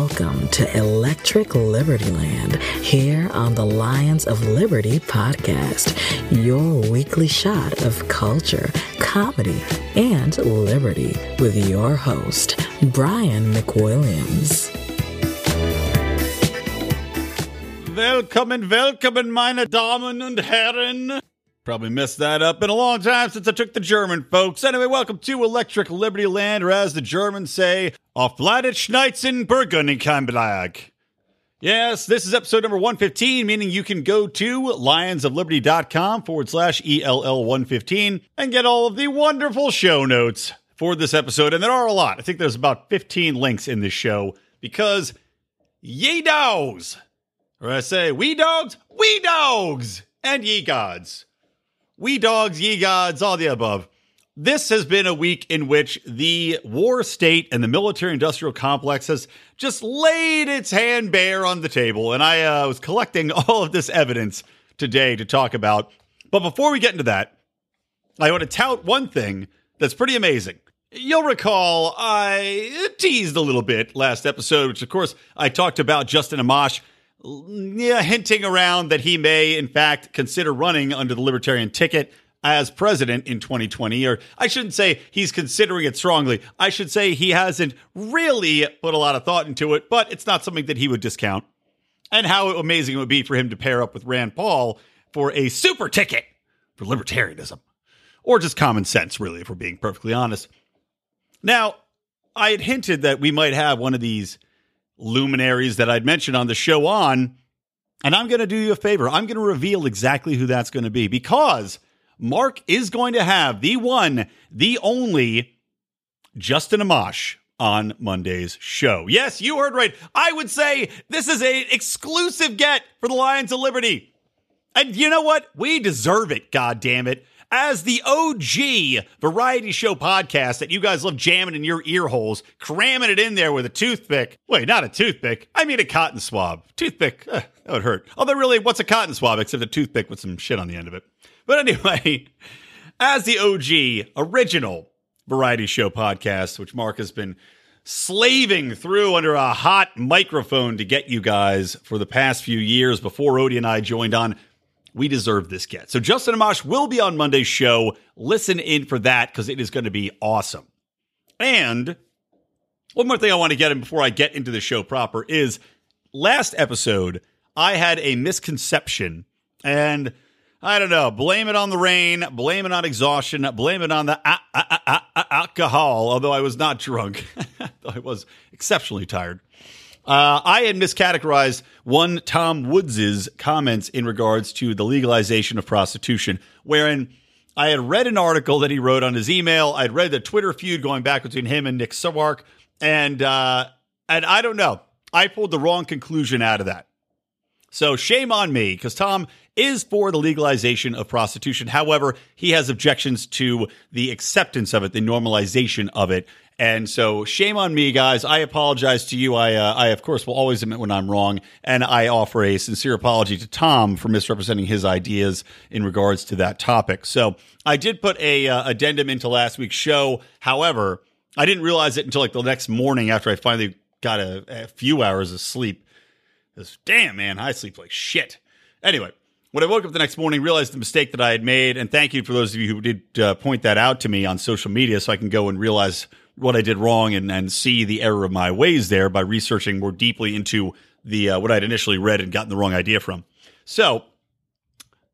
Welcome to Electric Liberty Land here on the Lions of Liberty podcast, your weekly shot of culture, comedy, and liberty with your host, Brian McWilliams. Willkommen, willkommen, meine Damen und Herren. Probably messed that up. Been a long time since I took the German, folks. Anyway, welcome to Electric Liberty Land, or as the Germans say, auf Planet Schneizen Burgundikenbelag. Yes, this is episode number 115, meaning you can go to lionsofliberty.com forward slash ELL115 and get all of the wonderful show notes for this episode. And there are a lot. I think there's about 15 links in this show because ye dogs, or I say, we dogs, we dogs, and ye gods. We dogs, ye gods, all the above. This has been a week in which the war state and the military industrial complex has just laid its hand bare on the table. And I uh, was collecting all of this evidence today to talk about. But before we get into that, I want to tout one thing that's pretty amazing. You'll recall I teased a little bit last episode, which of course I talked about Justin Amash yeah, hinting around that he may, in fact, consider running under the Libertarian ticket as president in 2020. Or I shouldn't say he's considering it strongly. I should say he hasn't really put a lot of thought into it, but it's not something that he would discount. And how amazing it would be for him to pair up with Rand Paul for a super ticket for libertarianism. Or just common sense, really, if we're being perfectly honest. Now, I had hinted that we might have one of these luminaries that I'd mentioned on the show on. And I'm going to do you a favor. I'm going to reveal exactly who that's going to be because Mark is going to have the one, the only Justin Amash on Monday's show. Yes, you heard right. I would say this is a exclusive get for the Lions of Liberty. And you know what? We deserve it, god damn it as the OG variety show podcast that you guys love jamming in your ear holes, cramming it in there with a toothpick. Wait, not a toothpick. I mean a cotton swab. Toothpick, uh, that would hurt. Although, really, what's a cotton swab except a toothpick with some shit on the end of it? But anyway, as the OG original variety show podcast, which Mark has been slaving through under a hot microphone to get you guys for the past few years before Odie and I joined on we deserve this get. So Justin Amash will be on Monday's show. Listen in for that because it is going to be awesome. And one more thing I want to get in before I get into the show proper is last episode, I had a misconception and I don't know, blame it on the rain, blame it on exhaustion, blame it on the ah, ah, ah, alcohol, although I was not drunk. I was exceptionally tired. Uh, I had miscategorized one Tom Woods's comments in regards to the legalization of prostitution, wherein I had read an article that he wrote on his email. I'd read the Twitter feud going back between him and Nick Sarwark, and uh, and I don't know. I pulled the wrong conclusion out of that. So shame on me because Tom is for the legalization of prostitution. However, he has objections to the acceptance of it, the normalization of it. And so, shame on me, guys. I apologize to you. I, uh, I of course, will always admit when I'm wrong, and I offer a sincere apology to Tom for misrepresenting his ideas in regards to that topic. So, I did put a uh, addendum into last week's show. However, I didn't realize it until like the next morning after I finally got a, a few hours of sleep. Because, damn, man, I sleep like shit. Anyway, when I woke up the next morning, realized the mistake that I had made, and thank you for those of you who did uh, point that out to me on social media, so I can go and realize what I did wrong and, and see the error of my ways there by researching more deeply into the uh, what I'd initially read and gotten the wrong idea from. So,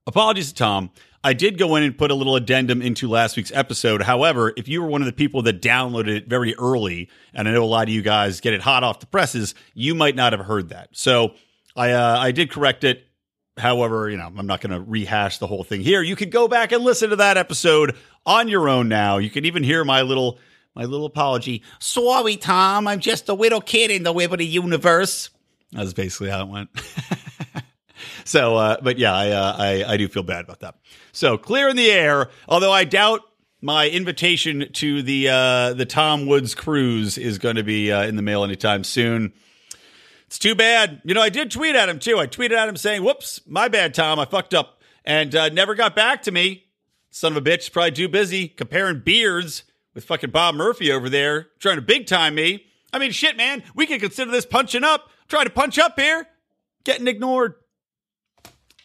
apologies to Tom. I did go in and put a little addendum into last week's episode. However, if you were one of the people that downloaded it very early, and I know a lot of you guys get it hot off the presses, you might not have heard that. So I uh, I did correct it. However, you know, I'm not going to rehash the whole thing here. You can go back and listen to that episode on your own now. You can even hear my little my little apology. Sorry, Tom. I'm just a little kid in the Liberty universe. That's basically how it went. so, uh, but yeah, I, uh, I I do feel bad about that. So clear in the air. Although I doubt my invitation to the uh, the Tom Woods cruise is going to be uh, in the mail anytime soon. It's too bad. You know, I did tweet at him too. I tweeted at him saying, "Whoops, my bad, Tom. I fucked up," and uh, never got back to me. Son of a bitch, probably too busy comparing beards with fucking Bob Murphy over there, trying to big time me. I mean, shit, man. We can consider this punching up. Trying to punch up here, getting ignored.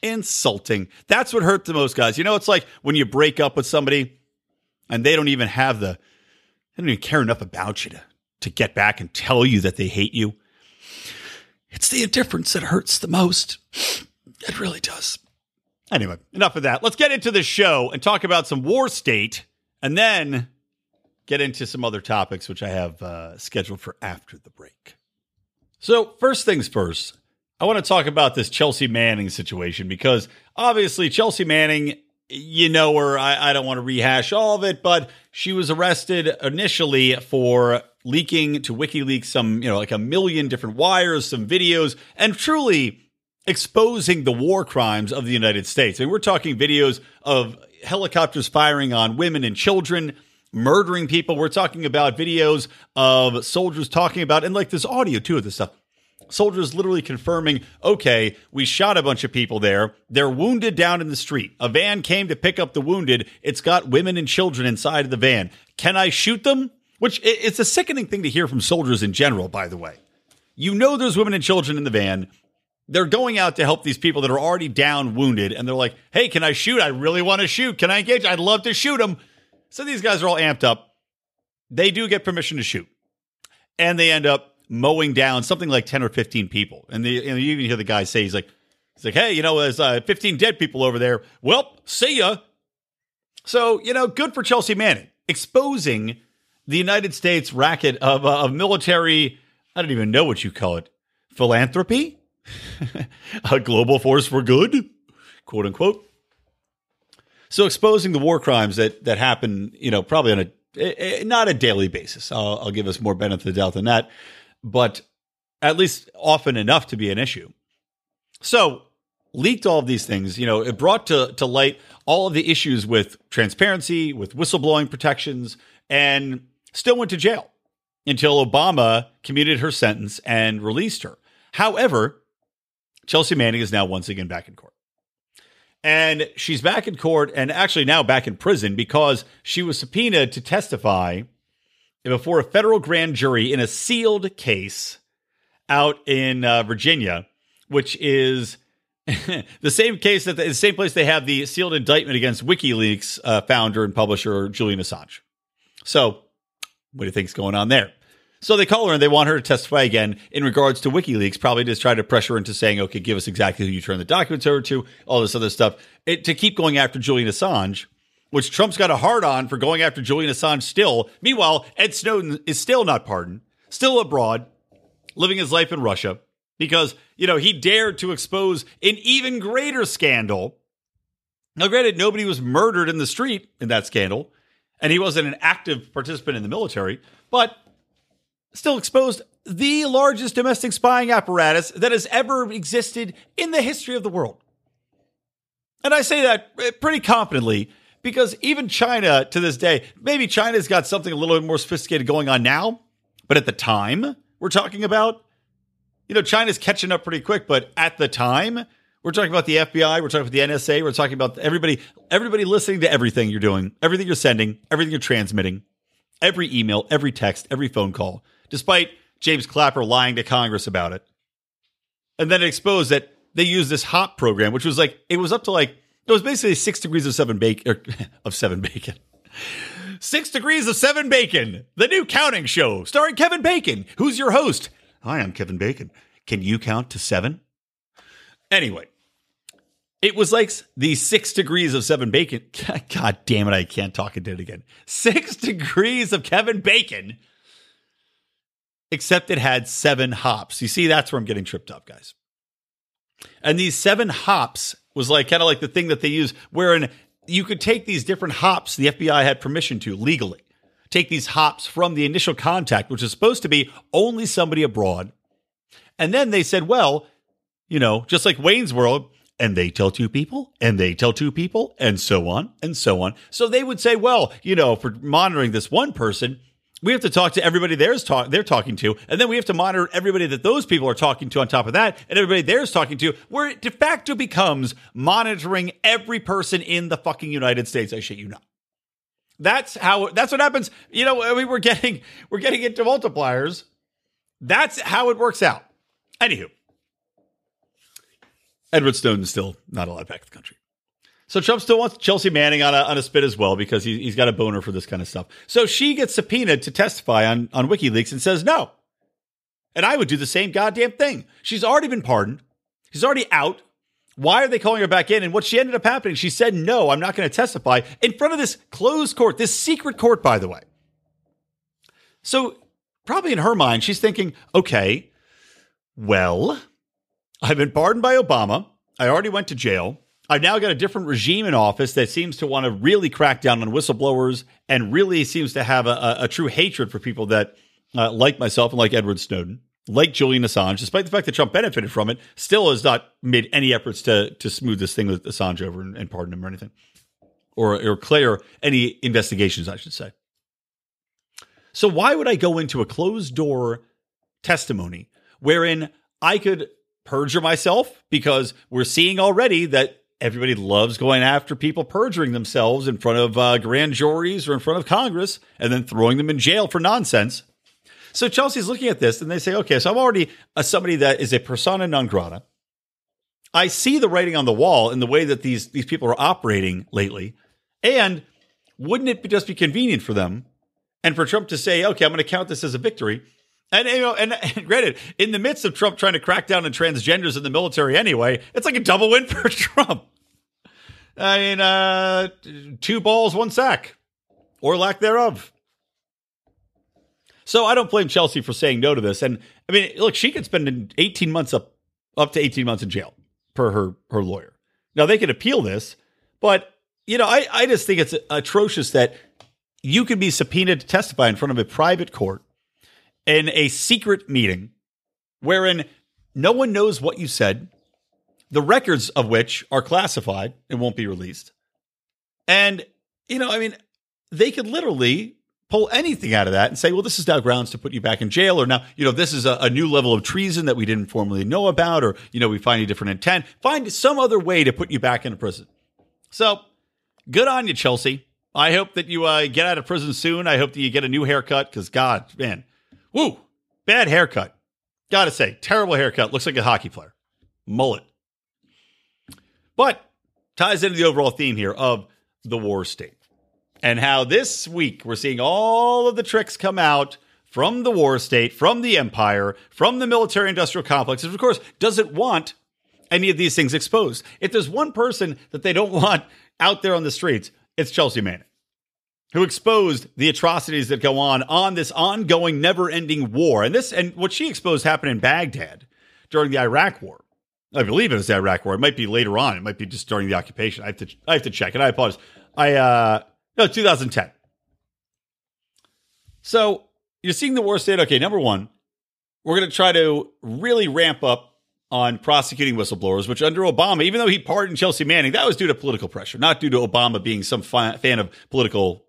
Insulting. That's what hurt the most, guys. You know, it's like when you break up with somebody and they don't even have the, they don't even care enough about you to, to get back and tell you that they hate you. It's the indifference that hurts the most. It really does. Anyway, enough of that. Let's get into the show and talk about some war state and then get into some other topics, which I have uh, scheduled for after the break. So, first things first, I want to talk about this Chelsea Manning situation because obviously, Chelsea Manning, you know her. I, I don't want to rehash all of it, but she was arrested initially for leaking to WikiLeaks some, you know, like a million different wires, some videos, and truly exposing the war crimes of the United States. I mean, we're talking videos of helicopters firing on women and children, murdering people. We're talking about videos of soldiers talking about, and like this audio too of this stuff. Soldiers literally confirming, okay, we shot a bunch of people there. They're wounded down in the street. A van came to pick up the wounded. It's got women and children inside of the van. Can I shoot them? Which it's a sickening thing to hear from soldiers in general, by the way. You know there's women and children in the van they're going out to help these people that are already down wounded and they're like hey can i shoot i really want to shoot can i engage i'd love to shoot them so these guys are all amped up. They do get permission to shoot. And they end up mowing down something like 10 or 15 people. And, the, and you even hear the guy say he's like he's like hey you know there's uh, 15 dead people over there. Well see ya. So you know good for chelsea manning exposing the united states racket of, uh, of military i don't even know what you call it philanthropy? A global force for good, quote unquote. So exposing the war crimes that that happen, you know, probably on a, a not a daily basis. I'll, I'll give us more benefit of the doubt than that, but at least often enough to be an issue. So leaked all of these things. You know, it brought to to light all of the issues with transparency, with whistleblowing protections, and still went to jail until Obama commuted her sentence and released her. However, Chelsea Manning is now once again back in court. And she's back in court and actually now back in prison because she was subpoenaed to testify before a federal grand jury in a sealed case out in uh, Virginia, which is the same case that the, the, same place they have the sealed indictment against WikiLeaks uh, founder and publisher Julian Assange. So, what do you think's going on there? So they call her and they want her to testify again in regards to WikiLeaks, probably just try to pressure her into saying, okay, give us exactly who you turned the documents over to, all this other stuff, it, to keep going after Julian Assange, which Trump's got a hard on for going after Julian Assange still. Meanwhile, Ed Snowden is still not pardoned, still abroad, living his life in Russia, because, you know, he dared to expose an even greater scandal. Now, granted, nobody was murdered in the street in that scandal, and he wasn't an active participant in the military, but still exposed the largest domestic spying apparatus that has ever existed in the history of the world. And I say that eh, pretty confidently because even China to this day, maybe China's got something a little bit more sophisticated going on now, but at the time we're talking about, you know, China's catching up pretty quick, but at the time, we're talking about the FBI, we're talking about the NSA, we're talking about everybody everybody listening to everything you're doing, everything you're sending, everything you're transmitting, every email, every text, every phone call despite James Clapper lying to Congress about it. And then it exposed that they used this HOP program, which was like, it was up to like, it was basically six degrees of seven bacon, of seven bacon. Six Degrees of Seven Bacon, the new counting show starring Kevin Bacon. Who's your host? Hi, I'm Kevin Bacon. Can you count to seven? Anyway, it was like the six degrees of seven bacon. God damn it, I can't talk into it again. Six degrees of Kevin Bacon except it had seven hops. You see, that's where I'm getting tripped up, guys. And these seven hops was like kind of like the thing that they use, wherein you could take these different hops the FBI had permission to legally take these hops from the initial contact, which is supposed to be only somebody abroad. And then they said, well, you know, just like Wayne's World, and they tell two people, and they tell two people, and so on and so on. So they would say, well, you know, for monitoring this one person, we have to talk to everybody there's talk they're talking to, and then we have to monitor everybody that those people are talking to on top of that, and everybody there's talking to, where it de facto becomes monitoring every person in the fucking United States. I shit you not. That's how that's what happens. You know, I mean, we're getting we're getting into multipliers. That's how it works out. Anywho, Edward Snowden's still not allowed back to the country. So Trump still wants Chelsea Manning on a, on a spit as well because he, he's got a boner for this kind of stuff. So she gets subpoenaed to testify on, on WikiLeaks and says no. And I would do the same goddamn thing. She's already been pardoned. She's already out. Why are they calling her back in? And what she ended up happening, she said, no, I'm not going to testify in front of this closed court, this secret court, by the way. So probably in her mind, she's thinking, okay, well, I've been pardoned by Obama. I already went to jail. I've now got a different regime in office that seems to want to really crack down on whistleblowers and really seems to have a, a, a true hatred for people that, uh, like myself and like Edward Snowden, like Julian Assange, despite the fact that Trump benefited from it, still has not made any efforts to to smooth this thing with Assange over and, and pardon him or anything, or or clear any investigations, I should say. So why would I go into a closed door testimony wherein I could perjure myself because we're seeing already that everybody loves going after people perjuring themselves in front of uh, grand juries or in front of Congress and then throwing them in jail for nonsense. So Chelsea's looking at this and they say, okay, so I'm already a, somebody that is a persona non grata. I see the writing on the wall in the way that these these people are operating lately, and wouldn't it be just be convenient for them and for Trump to say, okay, I'm going to count this as a victory? And you know, and, and granted, in the midst of Trump trying to crack down on transgenders in the military anyway, it's like a double win for Trump. I mean, uh, two balls, one sack, or lack thereof. So I don't blame Chelsea for saying no to this. And I mean, look, she could spend 18 months up up to 18 months in jail per her her lawyer. Now they could appeal this, but you know, I, I just think it's atrocious that you could be subpoenaed to testify in front of a private court in a secret meeting wherein no one knows what you said, the records of which are classified and won't be released. And, you know, I mean, they could literally pull anything out of that and say, well, this is now grounds to put you back in jail, or now, you know, this is a, a, new level of treason that we didn't formally know about, or, you know, we find a different intent. Find some other way to put you back into prison. So good on you, Chelsea. I hope that you uh, get out of prison soon. I hope that you get a new haircut because, God, man, woo, bad haircut. Gotta say, terrible haircut. Looks like a hockey player. Mullet. But ties into the overall theme here of the war state and how this week we're seeing all of the tricks come out from the war state, from the empire, from the military industrial complex, which of course doesn't want any of these things exposed. If there's one person that they don't want out there on the streets, it's Chelsea Manning, who exposed the atrocities that go on on this ongoing, never-ending war. And this and what she exposed happened in Baghdad during the Iraq war. I believe it was the Iraq war. It might be later on. It might be just during the occupation. I have to I have to check it. I apologize. I uh no, 2010. So you're seeing the war state. Okay, number one, we're going to try to really ramp up on prosecuting whistleblowers, which under Obama, even though he pardoned Chelsea Manning, that was due to political pressure, not due to Obama being some fan of political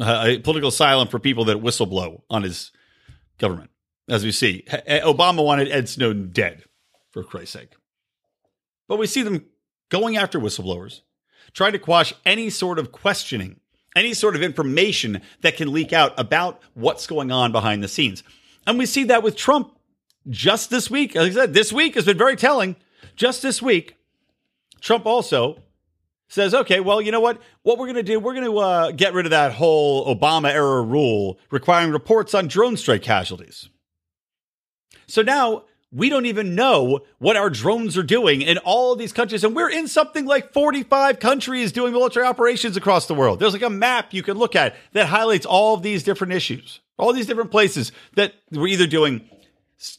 uh, political asylum for people that whistleblow on his government. As we see, Obama wanted Ed Snowden dead, for Christ's sake. But we see them going after whistleblowers, trying to quash any sort of questioning any sort of information that can leak out about what's going on behind the scenes. And we see that with Trump just this week. Like I said, this week has been very telling. Just this week, Trump also says, okay, well, you know what? What we're going to do, we're going to uh, get rid of that whole Obama era rule requiring reports on drone strike casualties. So now we don't even know what our drones are doing in all of these countries. And we're in something like 45 countries doing military operations across the world. There's like a map you can look at that highlights all of these different issues, all these different places that we're either doing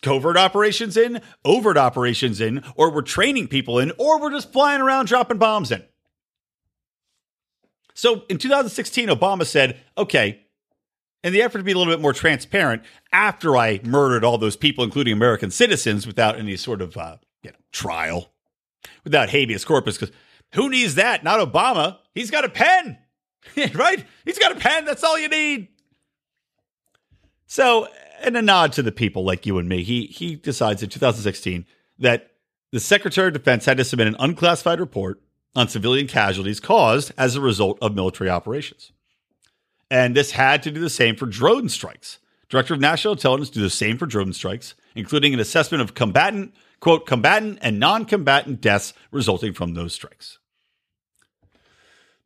covert operations in, overt operations in, or we're training people in, or we're just flying around dropping bombs in. So in 2016, Obama said, okay, in the effort to be a little bit more transparent, after I murdered all those people, including American citizens, without any sort of uh, you know, trial without habeas corpus because who needs that? Not Obama. He's got a pen, right? He's got a pen. That's all you need. So, and a nod to the people like you and me, he he decides in 2016 that the Secretary of Defense had to submit an unclassified report on civilian casualties caused as a result of military operations. And this had to do the same for drone strikes. Director of National Intelligence do the same for drone strikes, including an assessment of combatant, quote, combatant and non combatant deaths resulting from those strikes.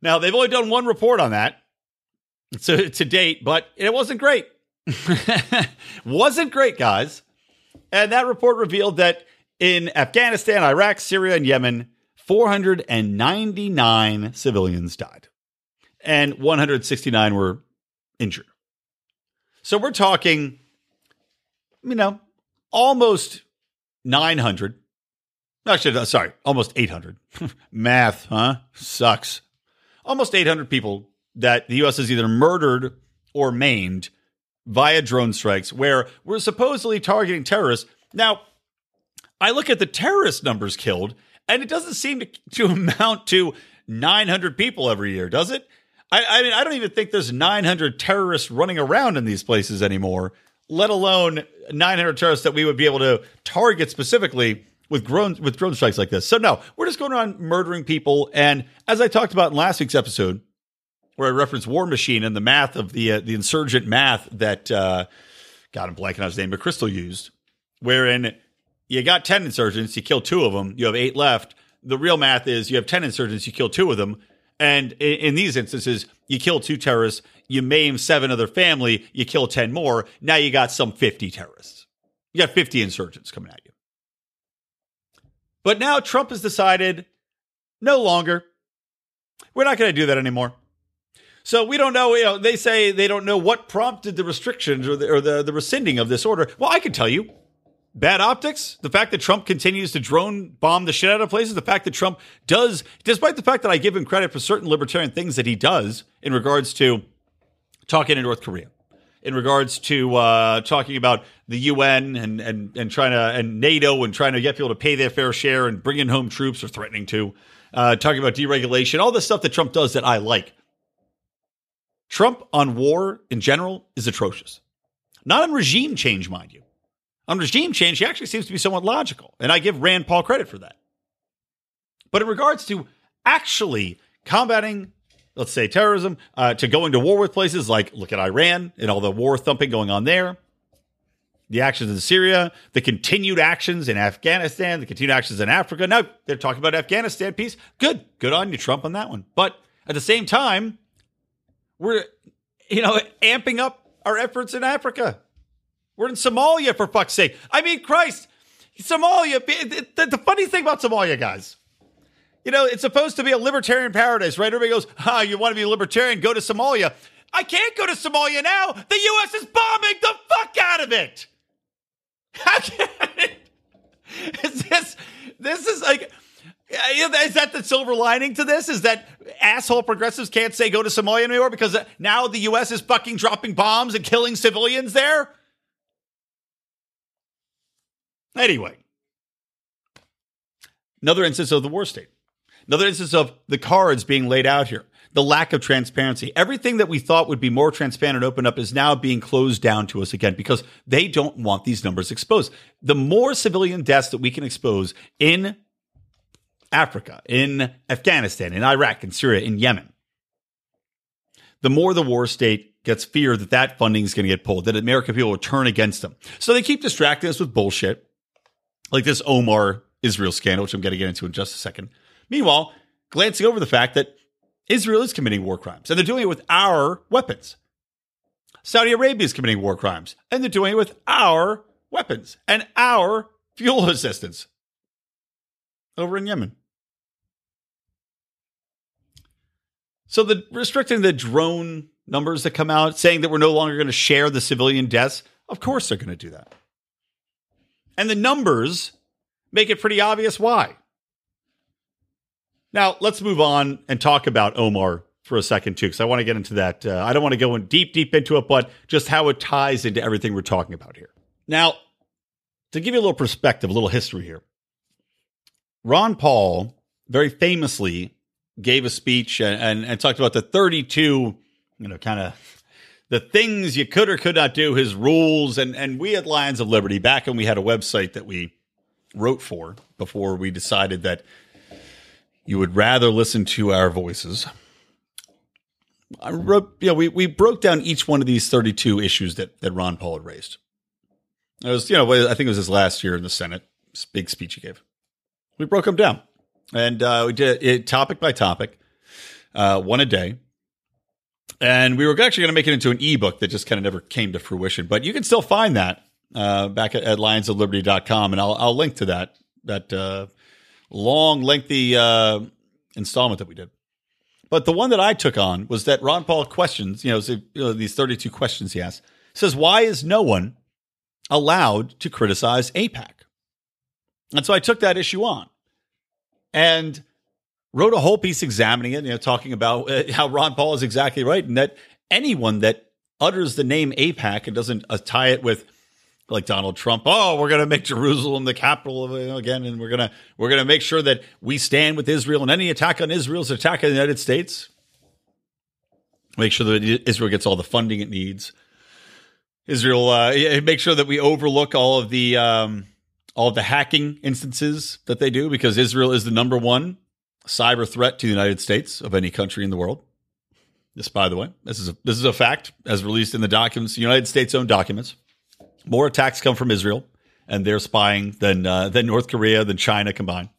Now, they've only done one report on that to, to date, but it wasn't great. wasn't great, guys. And that report revealed that in Afghanistan, Iraq, Syria, and Yemen, 499 civilians died and 169 were injured. So we're talking, you know, almost 900. Actually, sorry, almost 800. Math, huh? Sucks. Almost 800 people that the U.S. has either murdered or maimed via drone strikes where we're supposedly targeting terrorists. Now, I look at the terrorist numbers killed, and it doesn't seem to, to amount to 900 people every year, does it? I, I mean, I don't even think there's 900 terrorists running around in these places anymore, let alone 900 terrorists that we would be able to target specifically with drone with drone strikes like this. So no, we're just going around murdering people. And as I talked about in last week's episode, where I referenced War Machine and the math of the uh, the insurgent math that uh, God, I'm blanking on his name, but Crystal used, wherein you got 10 insurgents, you kill two of them, you have eight left. The real math is you have 10 insurgents, you kill two of them. And in, in these instances, you kill two terrorists, you maim seven of their family, you kill 10 more. Now you got some 50 terrorists. You got 50 insurgents coming at you. But now Trump has decided no longer. We're not going to do that anymore. So we don't know. You know, they say they don't know what prompted the restrictions or the, or the, the rescinding of this order. Well, I can tell you bad optics. The fact that Trump continues to drone bomb the shit out of places. The fact that Trump does, despite the fact that I give him credit for certain libertarian things that he does in regards to talking to North Korea, in regards to uh, talking about the UN and, and, and trying to, and NATO and trying to get people to pay their fair share and bringing home troops or threatening to, uh, talking about deregulation, all the stuff that Trump does that I like. Trump on war in general is atrocious. Not on regime change, mind you. On regime change, he actually seems to be somewhat logical, and I give Rand Paul credit for that. But in regards to actually combating, let's say, terrorism, uh, to going to war with places like look at Iran and all the war thumping going on there, the actions in Syria, the continued actions in Afghanistan, the continued actions in Africa. Now they're talking about Afghanistan peace. Good, good on you, Trump, on that one. But at the same time, we're you know amping up our efforts in Africa. We're in Somalia, for fuck's sake. I mean, Christ, Somalia. The, the funny thing about Somalia, guys, you know, it's supposed to be a libertarian paradise, right? Everybody goes, ah, you want to be a libertarian? Go to Somalia. I can't go to Somalia now. The U.S. is bombing the fuck out of it. How can is this? This is like. Is that the silver lining to this? Is that asshole progressives can't say go to Somalia anymore because now the U.S. is fucking dropping bombs and killing civilians there? Anyway, another instance of the war state. Another instance of the cards being laid out here. The lack of transparency. Everything that we thought would be more transparent and open up is now being closed down to us again because they don't want these numbers exposed. The more civilian deaths that we can expose in Africa, in Afghanistan, in Iraq, in Syria, in Yemen, the more the war state gets fear that that funding is going to get pulled, that American people will turn against them. So they keep distracting us with bullshit like this Omar Israel scandal, which I'm going to get into in just a second. Meanwhile, glancing over the fact that Israel is committing war crimes and they're doing it with our weapons. Saudi Arabia is committing war crimes and they're doing it with our weapons and our fuel assistance over in Yemen. So the restricting the drone numbers that come out saying that we're no longer going to share the civilian deaths, of course they're going to do that. And the numbers make it pretty obvious why. Now, let's move on and talk about Omar for a second, too, because I want to get into that. Uh, I don't want to go in deep, deep into it, but just how it ties into everything we're talking about here. Now, to give you a little perspective, a little history here, Ron Paul very famously gave a speech and, and, and talked about the 32, you know, kind of the things you could or could not do, his rules. And, and we at Lions of Liberty, back when we had a website that we wrote for before we decided that you would rather listen to our voices. I wrote, you know, we, we broke down each one of these 32 issues that, that Ron Paul had raised. It was, you know, I think it was his last year in the Senate, big speech he gave. We broke them down and uh, we did it topic by topic, uh, one a day. And we were actually going to make it into an ebook that just kind of never came to fruition, but you can still find that uh, back at, at lionsofliberty.com. And I'll, I'll link to that, that uh, long, lengthy uh, installment that we did. But the one that I took on was that Ron Paul questions, you know, you know these 32 questions he asked, says, why is no one allowed to criticize AIPAC? And so I took that issue on and wrote a whole piece examining it, you know, talking about uh, how Ron Paul is exactly right and that anyone that utters the name AIPAC and doesn't uh, tie it with like Donald Trump, oh, we're going to make Jerusalem the capital of you know, again, and we're going to we're going to make sure that we stand with Israel, and any attack on Israel is an attack on the United States. Make sure that Israel gets all the funding it needs. Israel, uh, make sure that we overlook all of the um, all of the hacking instances that they do, because Israel is the number one cyber threat to the United States of any country in the world. This, by the way, this is a, this is a fact as released in the documents, United States' own documents. More attacks come from Israel and their spying than uh, than North Korea than China combined.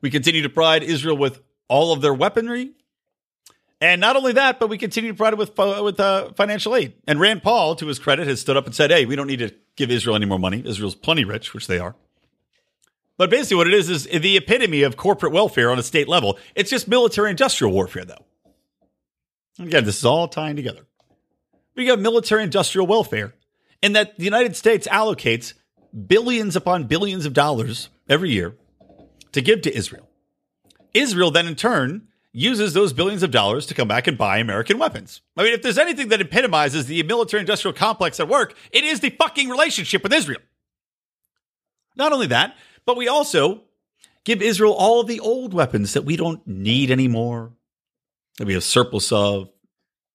We continue to provide Israel with all of their weaponry, and not only that, but we continue to provide it with with uh, financial aid. And Rand Paul, to his credit, has stood up and said, "Hey, we don't need to give Israel any more money. Israel's plenty rich, which they are." But basically, what it is is the epitome of corporate welfare on a state level. It's just military industrial warfare, though. Again, this is all tying together we have military industrial welfare, and that the United States allocates billions upon billions of dollars every year to give to Israel. Israel then, in turn, uses those billions of dollars to come back and buy American weapons. I mean, if there's anything that epitomizes the military industrial complex at work, it is the fucking relationship with Israel. Not only that, but we also give Israel all of the old weapons that we don't need anymore, that we have surplus of,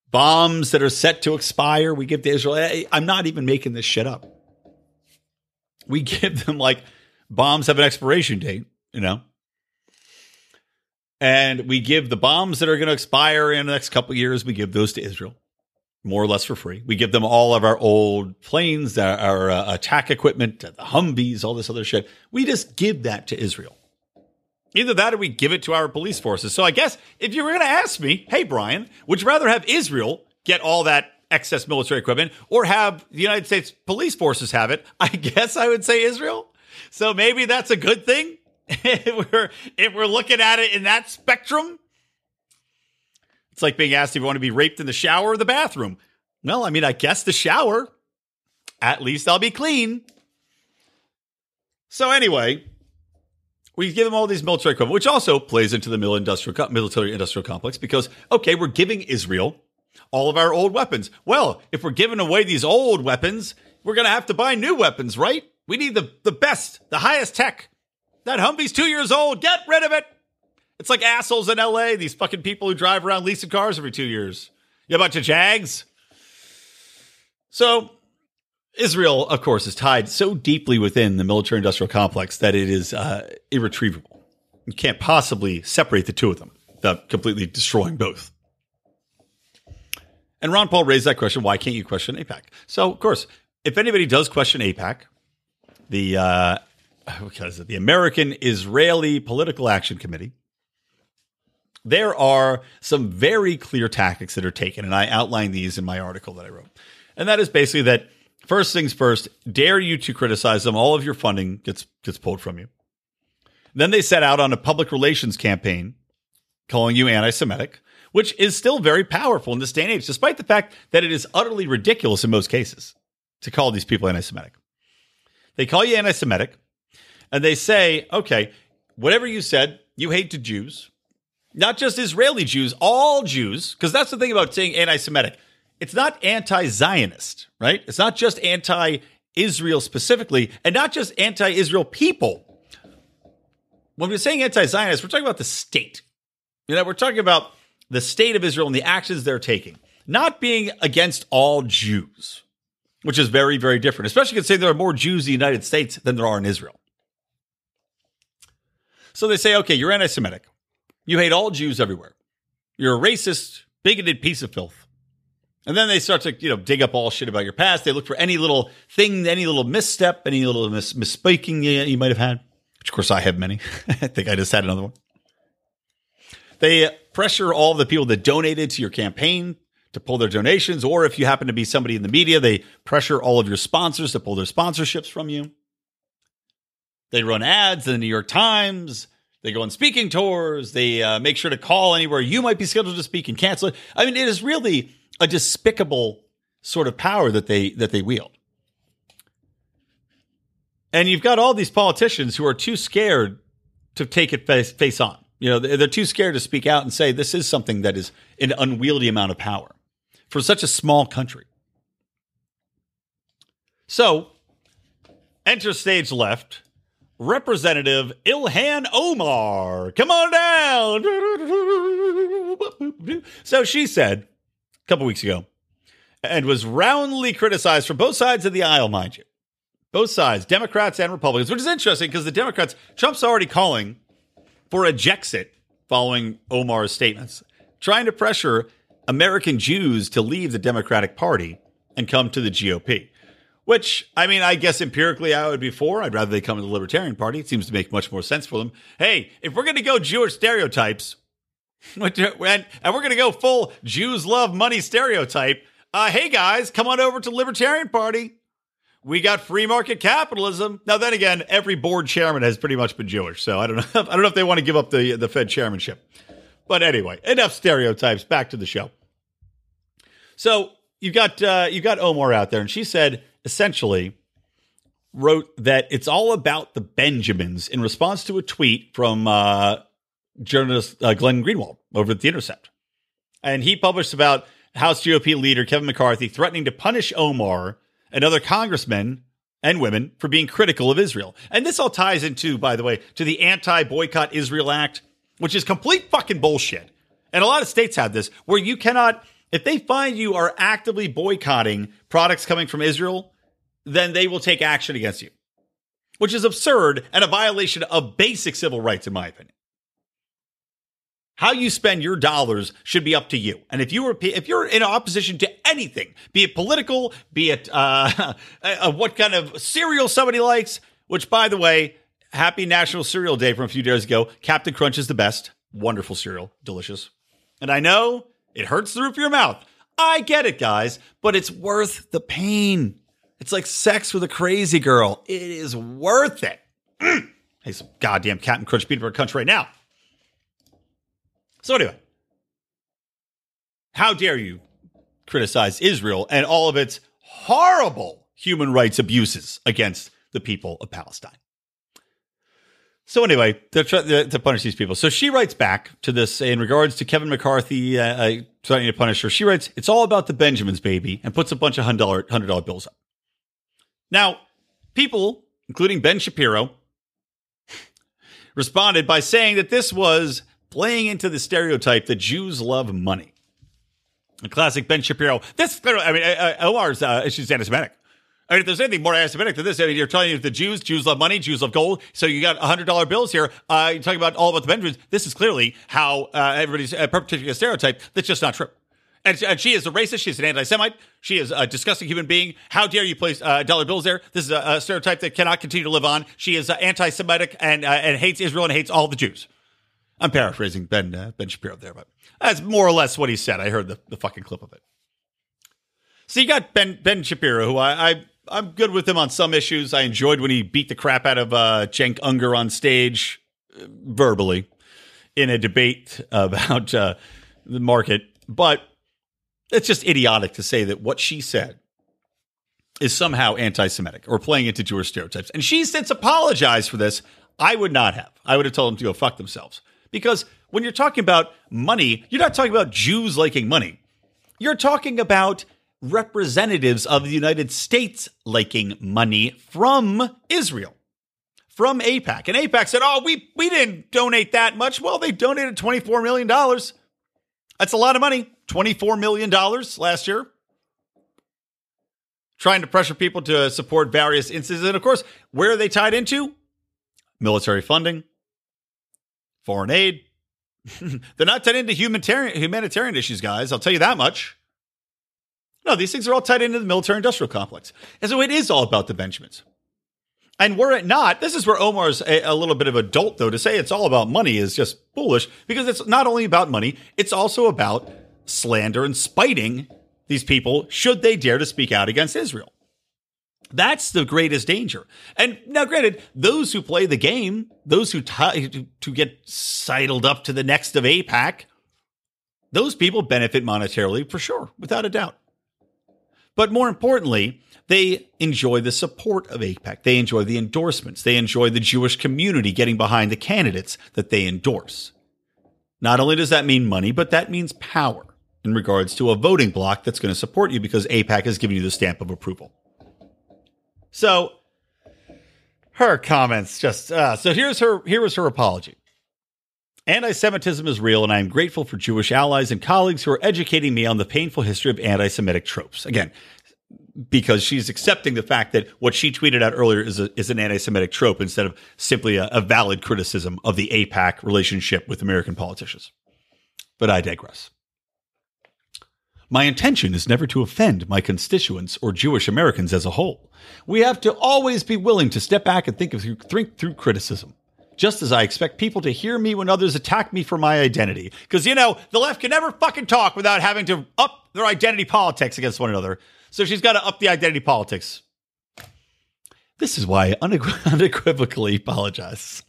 bombs that are set to expire. We give to Israel. I'm not even making this shit up. We give them like bombs have an expiration date, you know. And we give the bombs that are going to expire in the next couple years, we give those to Israel, more or less for free. We give them all of our old planes, our, our uh, attack equipment, the Humvees, all this other shit. We just give that to Israel. Either that or we give it to our police forces. So I guess if you were going to ask me, hey, Brian, would you rather have Israel get all that excess military equipment or have the United States police forces have it? I guess I would say Israel. So maybe that's a good thing if we're if we're looking at it in that spectrum. It's like being asked if you want to be raped in the shower or the bathroom. Well, I mean, I guess the shower. At least I'll be clean. So anyway, we give them all these military equipment, which also plays into the military industrial complex because, okay, we're giving Israel all of our old weapons. Well, if we're giving away these old weapons, we're going to have to buy new weapons, right? We need the, the best, the highest tech. That Humvee's two years old. Get rid of it. It's like assholes in LA, these fucking people who drive around leasing cars every two years. You a bunch of Jags. So Israel, of course, is tied so deeply within the military industrial complex that it is uh, irretrievable. You can't possibly separate the two of them without completely destroying both. And Ron Paul raised that question why can't you question AIPAC? So, of course, if anybody does question AIPAC, the, uh, it, the American Israeli Political Action Committee, there are some very clear tactics that are taken. And I outline these in my article that I wrote. And that is basically that First things first, dare you to criticize them, all of your funding gets gets pulled from you. Then they set out on a public relations campaign calling you anti-Semitic, which is still very powerful in this day and age, despite the fact that it is utterly ridiculous in most cases to call these people anti-Semitic. They call you anti-Semitic, and they say, okay, whatever you said, you hate to Jews, not just Israeli Jews, all Jews, because that's the thing about saying anti-Semitic it's not anti Zionist, right? It's not just anti Israel specifically, and not just anti Israel people. when we're saying anti-Zionist, we're talking about the state. You know, we're talking about the state of Israel and the actions they're taking, not being against all Jews, which is very, very different, especially considering there are more Jews in the United States than there are in Israel. So they say, okay, you're anti Semitic. You hate all Jews everywhere. You're a racist, bigoted piece of filth. And then they start to, you know, dig up all shit about your past. They look for any little thing, any little misstep, any little mis- misspeaking you, you might have had, which of course I have many. I think I just had another one. They pressure all the people that donated to your campaign to pull their donations, or if you happen to be somebody in the media, they pressure all of your sponsors to pull their sponsorships from you. They run ads in the New York Times. They go on speaking tours. They uh, make sure to call anywhere you might be scheduled to speak and cancel it. I mean, it is really a despicable sort of power that they that they wield. And you've got all these politicians who are too scared to take it face, face on. You know, they're too scared to speak out and say this is something that is an unwieldy amount of power for such a small country. So, enter stage left Representative Ilhan Omar. Come on down. So she said a couple weeks ago, and was roundly criticized from both sides of the aisle, mind you. Both sides, Democrats and Republicans, which is interesting because the Democrats, Trump's already calling for a Jexit following Omar's statements, trying to pressure American Jews to leave the Democratic Party and come to the GOP. Which, I mean, I guess empirically I would be for. I'd rather they come to the Libertarian Party. It seems to make much more sense for them. Hey, if we're going to go Jewish stereotypes, and we're going to go full Jews love money stereotype, uh, hey guys, come on over to Libertarian Party. We got free market capitalism. Now, then again, every board chairman has pretty much been Jewish, so I don't know. I don't know if they want to give up the the Fed chairmanship. But anyway, enough stereotypes. Back to the show. So you've got uh, you've got Omar out there, and she said essentially wrote that it's all about the Benjamins in response to a tweet from uh, journalist uh, Glenn Greenwald over at The Intercept. And he published about House GOP leader Kevin McCarthy threatening to punish Omar and other congressmen and women for being critical of Israel. And this all ties into, by the way, to the anti boycott Israel Act, which is complete fucking bullshit. And a lot of states have this where you cannot, if they find you are actively boycotting products coming from Israel, then they will take action against you, which is absurd and a violation of basic civil rights, in my opinion. How you spend your dollars should be up to you. And if you were, if you're in opposition to anything, be it political, be it uh, uh, what kind of cereal somebody likes, which by the way, happy National Cereal Day from a few days ago. Captain Crunch is the best. Wonderful cereal, delicious. And I know it hurts the roof of your mouth. I get it, guys, but it's worth the pain. It's like sex with a crazy girl. It is worth it. Mm. Hey, some goddamn Captain Crunch peanut butter country right now. So anyway, how dare you criticize Israel and all of its horrible human rights abuses against the people of Palestine? So anyway, trying to punish these people. So she writes back to this in regards to Kevin McCarthy uh, uh, trying to punish her. She writes, "It's all about the Benjamins, baby," and puts a bunch of hundred dollar bills up. Now, people, including Ben Shapiro, responded by saying that this was playing into the stereotype that Jews love money. A classic Ben Shapiro. This, clearly I mean, uh, uh Omar's, uh, she's anti-Semitic. I mean, if there's anything more anti-Semitic than this, I mean, you're telling you the Jews, Jews love money, Jews love gold. So you got hundred dollar bills here. Uh, you're talking about all about the Benjamins. This is clearly how uh, everybody's uh, perpetuating a stereotype that's just not true. And, and, she is a racist. She's an anti-Semite. She is a disgusting human being. How dare you place uh, dollar bills there? This is a, a, stereotype that cannot continue to live on. She is uh, anti-Semitic and uh, and hates Israel and hates all the Jews. I'm paraphrasing Ben uh, Ben Shapiro there, but that's more or less what he said. I heard the, the fucking clip of it. So you got Ben Ben Shapiro, who I, I I'm good with him on some issues. I enjoyed when he beat the crap out of uh, Cenk Uygur on stage, uh, verbally, in a debate about uh, the market, but it's just idiotic to say that what she said is somehow anti Semitic or playing into Jewish stereotypes. And she since apologized for this. I would not have. I would have told them to go fuck themselves. Because when you're talking about money, you're not talking about Jews liking money. You're talking about representatives of the United States liking money from Israel. from AIPAC. And AIPAC said, oh, we, we didn't donate that much. Well, they donated $24 million. That's a lot of money. $24 million last year. Trying to pressure people to support various instances. And of course, where are they tied into? Military funding, foreign aid. They're not tied into humanitarian, humanitarian issues, guys. I'll tell you that much. No, these things are all tied into the military industrial complex. And so it is all about the Benjamins. And were it not, this is where Omar's a, a, little bit of a dolt, though. To say it's all about money is just foolish because it's not only about money, it's also about slander and spiting these people should they dare to speak out against Israel. That's the greatest danger. And now, granted, those who play the game, those who t- to get sidled up to the next of AIPAC, those people benefit monetarily for sure, without a doubt. But more importantly, they enjoy the support of AIPAC. They enjoy the endorsements. They enjoy the Jewish community getting behind the candidates that they endorse. Not only does that mean money, but that means power in regards to a voting bloc that's going to support you because AIPAC has given you the stamp of approval. So her comments just uh, so here's her here was her apology. Anti-Semitism is real, and I am grateful for Jewish allies and colleagues who are educating me on the painful history of anti-Semitic tropes. Again, because she's accepting the fact that what she tweeted out earlier is a, is an anti-Semitic trope instead of simply a, a valid criticism of the AIPAC relationship with American politicians. But I digress. My intention is never to offend my constituents or Jewish Americans as a whole. We have to always be willing to step back and think of think through criticism. Just as I expect people to hear me when others attack me for my identity. Because, you know, the left can never fucking talk without having to up their identity politics against one another. So she's got to up the identity politics. This is why I unequivocally apologize.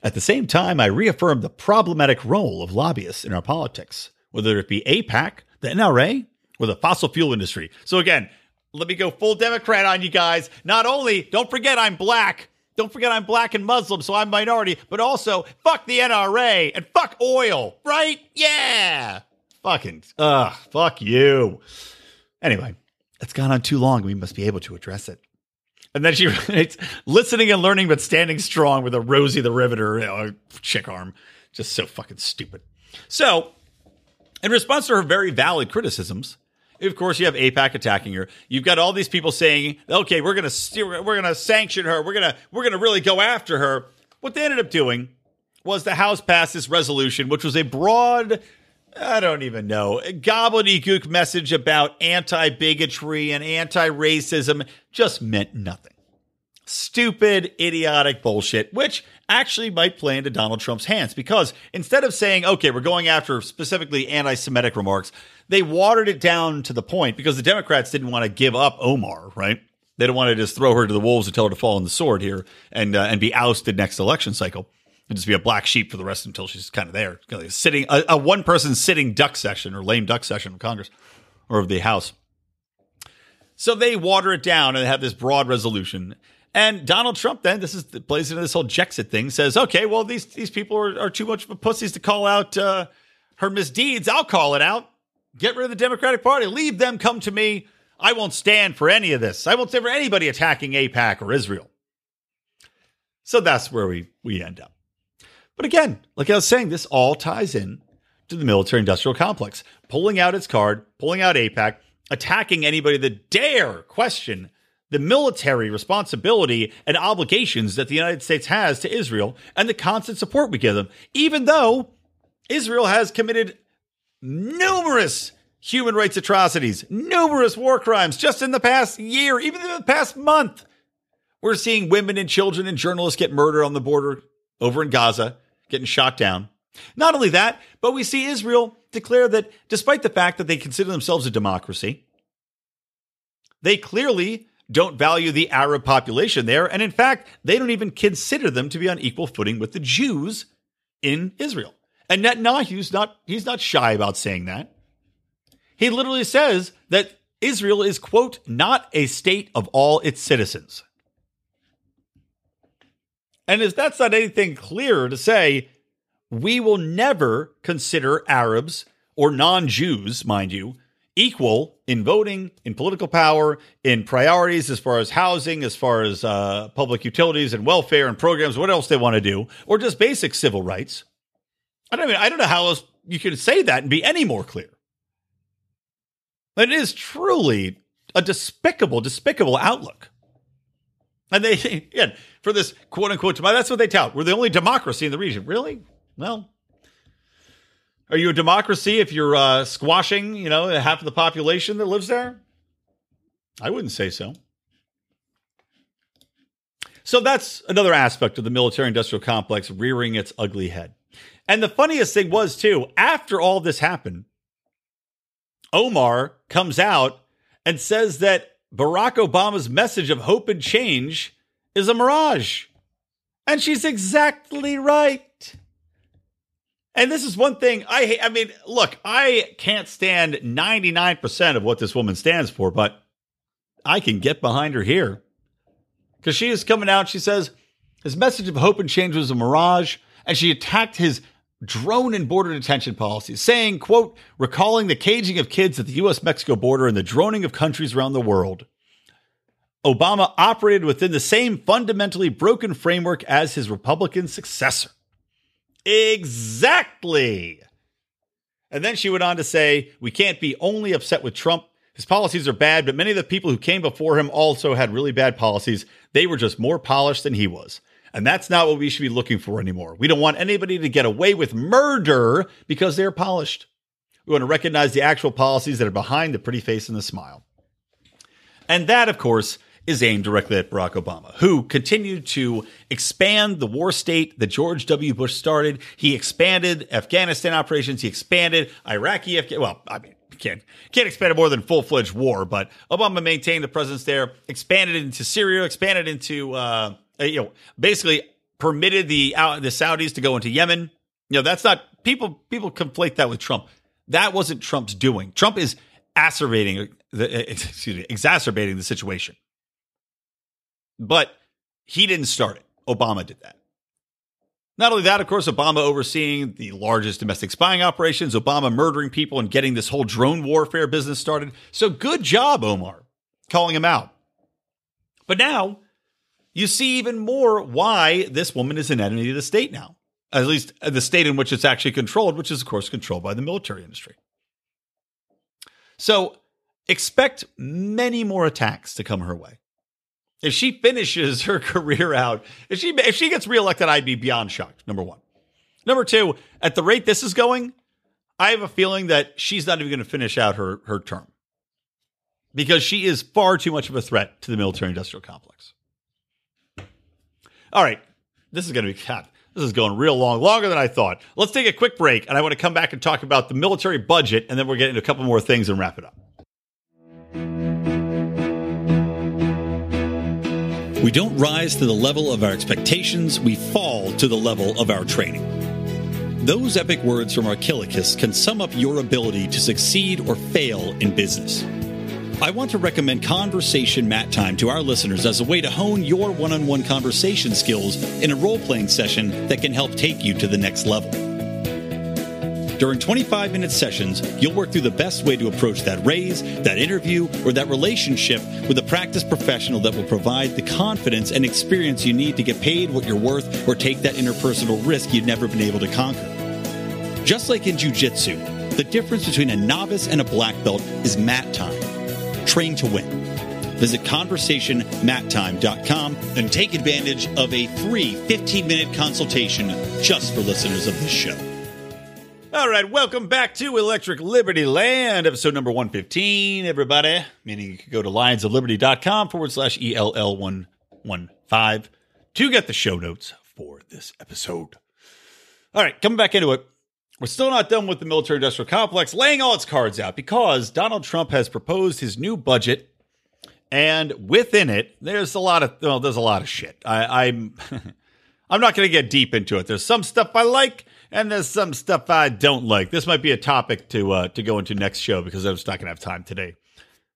At the same time, I reaffirm the problematic role of lobbyists in our politics, whether it be AIPAC, the NRA, or the fossil fuel industry. So again, let me go full Democrat on you guys. Not only, don't forget I'm black. Don't forget I'm black and Muslim, so I'm minority, but also fuck the NRA and fuck oil, right? Yeah. Fucking, ugh, fuck you. Anyway, it's gone on too long. We must be able to address it. And then she writes, listening and learning, but standing strong with a Rosie the Riveter chick arm. Just so fucking stupid. So in response to her very valid criticisms, of course, you have AIPAC attacking her. You've got all these people saying, "Okay, we're to we're to sanction her. We're to we're to really go after her." What they ended up doing was the House passed this resolution, which was a broad, I don't even know, gobbledygook message about anti bigotry and anti racism. Just meant nothing. Stupid, idiotic bullshit, which actually might play into Donald Trump's hands because instead of saying, okay, we're going after specifically anti Semitic remarks, they watered it down to the point because the Democrats didn't want to give up Omar, right? They don't want to just throw her to the wolves and tell her to fall on the sword here and uh, and be ousted next election cycle and just be a black sheep for the rest until she's kind of there, kind of sitting a, a one person sitting duck session or lame duck session of Congress or of the House. So they water it down and they have this broad resolution. And Donald Trump then, this is plays into this whole Jexit thing, says, okay, well, these these people are, are too much of a pussies to call out uh, her misdeeds. I'll call it out. Get rid of the Democratic Party. Leave them come to me. I won't stand for any of this. I won't stand for anybody attacking AIPAC or Israel. So that's where we, we end up. But again, like I was saying, this all ties in to the military industrial complex, pulling out its card, pulling out AIPAC, attacking anybody that dare question the military responsibility and obligations that the United States has to Israel and the constant support we give them, even though Israel has committed numerous human rights atrocities, numerous war crimes just in the past year, even in the past month. We're seeing women and children and journalists get murdered on the border over in Gaza, getting shot down. Not only that, but we see Israel declare that despite the fact that they consider themselves a democracy, they clearly don't value the Arab population there. And in fact, they don't even consider them to be on equal footing with the Jews in Israel. And Netanyahu's not, he's not shy about saying that. He literally says that Israel is, quote, not a state of all its citizens. And if that's not anything clearer to say, we will never consider Arabs or non Jews, mind you, equal in voting, in political power, in priorities as far as housing, as far as uh, public utilities and welfare and programs, what else they want to do, or just basic civil rights. I don't mean I don't know how else you could say that and be any more clear. It is truly a despicable, despicable outlook. And they, again, for this quote unquote, that's what they tout. We're the only democracy in the region. Really? Well, are you a democracy if you're uh, squashing, you know, half of the population that lives there? I wouldn't say so. So that's another aspect of the military industrial complex rearing its ugly head. And the funniest thing was, too, after all this happened, Omar comes out and says that Barack Obama's message of hope and change is a mirage. And she's exactly right. And this is one thing I hate. I mean, look, I can't stand 99% of what this woman stands for, but I can get behind her here. Because she is coming out, she says his message of hope and change was a mirage, and she attacked his drone and border detention policies, saying, quote, recalling the caging of kids at the US Mexico border and the droning of countries around the world. Obama operated within the same fundamentally broken framework as his Republican successor. Exactly. And then she went on to say, We can't be only upset with Trump. His policies are bad, but many of the people who came before him also had really bad policies. They were just more polished than he was. And that's not what we should be looking for anymore. We don't want anybody to get away with murder because they're polished. We want to recognize the actual policies that are behind the pretty face and the smile. And that, of course, is aimed directly at Barack Obama, who continued to expand the war state that George W. Bush started. He expanded Afghanistan operations. He expanded Iraqi, well, I mean, can't can't expand it more than full fledged war, but Obama maintained the presence there, expanded into Syria, expanded into uh, you know basically permitted the uh, the Saudis to go into Yemen. You know that's not people people conflate that with Trump. That wasn't Trump's doing. Trump is acerbating the excuse me exacerbating the situation. But he didn't start it. Obama did that. Not only that, of course, Obama overseeing the largest domestic spying operations, Obama murdering people and getting this whole drone warfare business started. So good job, Omar, calling him out. But now you see even more why this woman is an enemy of the state now, at least the state in which it's actually controlled, which is, of course, controlled by the military industry. So expect many more attacks to come her way if she finishes her career out, if she if she gets reelected, I'd be beyond shocked. Number one. Number two, at the rate this is going, I have a feeling that she's not even going to finish out her her term because she is far too much of a threat to the military industrial complex. All right, this is going to be God, this is going real long, longer than I thought. Let's take a quick break, and I want to come back and talk about the military budget, and then we'll get into a couple more things and wrap it up. We don't rise to the level of our expectations, we fall to the level of our training. Those epic words from Archilochus can sum up your ability to succeed or fail in business. I want to recommend Conversation Mat Time to our listeners as a way to hone your one on one conversation skills in a role playing session that can help take you to the next level. During 25 minute sessions, you'll work through the best way to approach that raise, that interview, or that relationship with a practice professional that will provide the confidence and experience you need to get paid what you're worth or take that interpersonal risk you've never been able to conquer. Just like in jiu-jitsu, the difference between a novice and a black belt is mat time. Train to win. Visit conversationmattime.com and take advantage of a free 15 minute consultation just for listeners of this show. All right, welcome back to Electric Liberty Land, episode number 115, everybody. Meaning you can go to lionsofliberty.com forward slash ELL115 to get the show notes for this episode. All right, coming back into it. We're still not done with the military industrial complex laying all its cards out because Donald Trump has proposed his new budget. And within it, there's a lot of well, there's a lot of shit. I, I'm I'm not going to get deep into it. There's some stuff I like, and there's some stuff I don't like. This might be a topic to uh, to go into next show because I'm just not gonna have time today,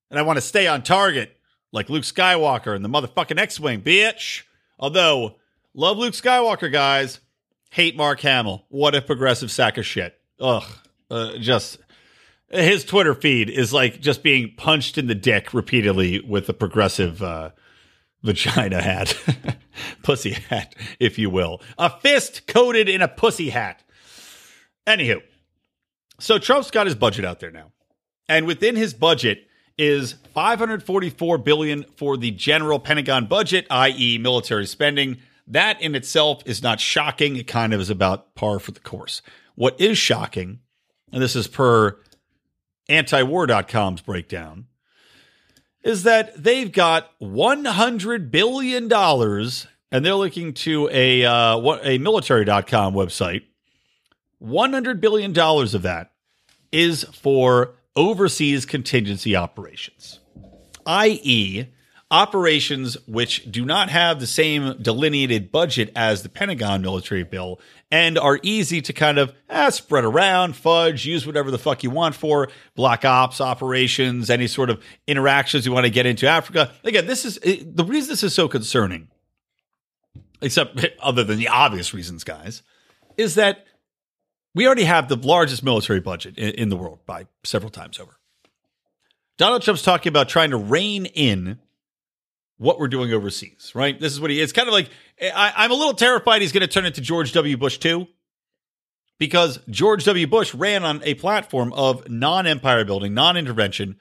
and I want to stay on target like Luke Skywalker and the motherfucking X-wing, bitch. Although love Luke Skywalker, guys, hate Mark Hamill. What a progressive sack of shit. Ugh, uh, just his Twitter feed is like just being punched in the dick repeatedly with a progressive uh, vagina hat, pussy hat, if you will, a fist coated in a pussy hat. Anywho, so Trump's got his budget out there now, and within his budget is 544 billion for the general Pentagon budget, i.e., military spending. That in itself is not shocking. It kind of is about par for the course. What is shocking, and this is per antiwar.com's breakdown, is that they've got $100 billion and they're looking to a, uh, a military.com website. $100 billion of that is for overseas contingency operations, i.e., operations which do not have the same delineated budget as the Pentagon military bill and are easy to kind of eh, spread around, fudge, use whatever the fuck you want for black ops operations, any sort of interactions you want to get into Africa. Again, this is the reason this is so concerning, except other than the obvious reasons, guys, is that we already have the largest military budget in, in the world by several times over. Donald Trump's talking about trying to rein in what we're doing overseas, right? This is what he is. Kind of like I, am a little terrified he's going to turn into George W. Bush too, because George W. Bush ran on a platform of non-empire building, non-intervention,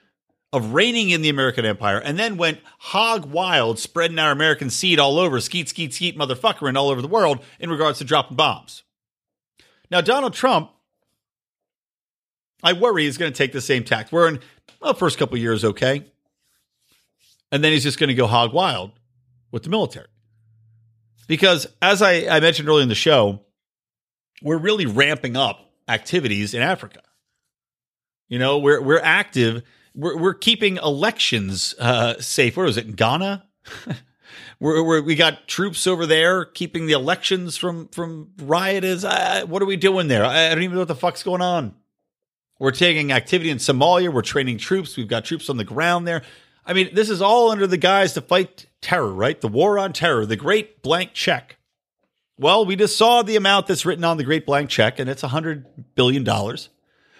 of reigning in the American empire, and then went hog wild, spreading our American seed all over, skeet, skeet, skeet, motherfucker, and all over the world in regards to dropping bombs. Now, Donald Trump, I worry he's going to take the same tact. We're in the first couple years, okay and then he's just going to go hog wild with the military. Because as I, I mentioned earlier in the show, we're really ramping up activities in Africa. You know, we're we're active. We're we're keeping elections uh, safe. Where was it? In Ghana. we're, we're, we got troops over there keeping the elections from from rioters. What are we doing there? I, I don't even know what the fuck's going on. We're taking activity in Somalia. We're training troops. We've got troops on the ground there. I mean, this is all under the guise to fight terror, right? The war on terror, the great blank check. Well, we just saw the amount that's written on the great blank check, and it's $100 billion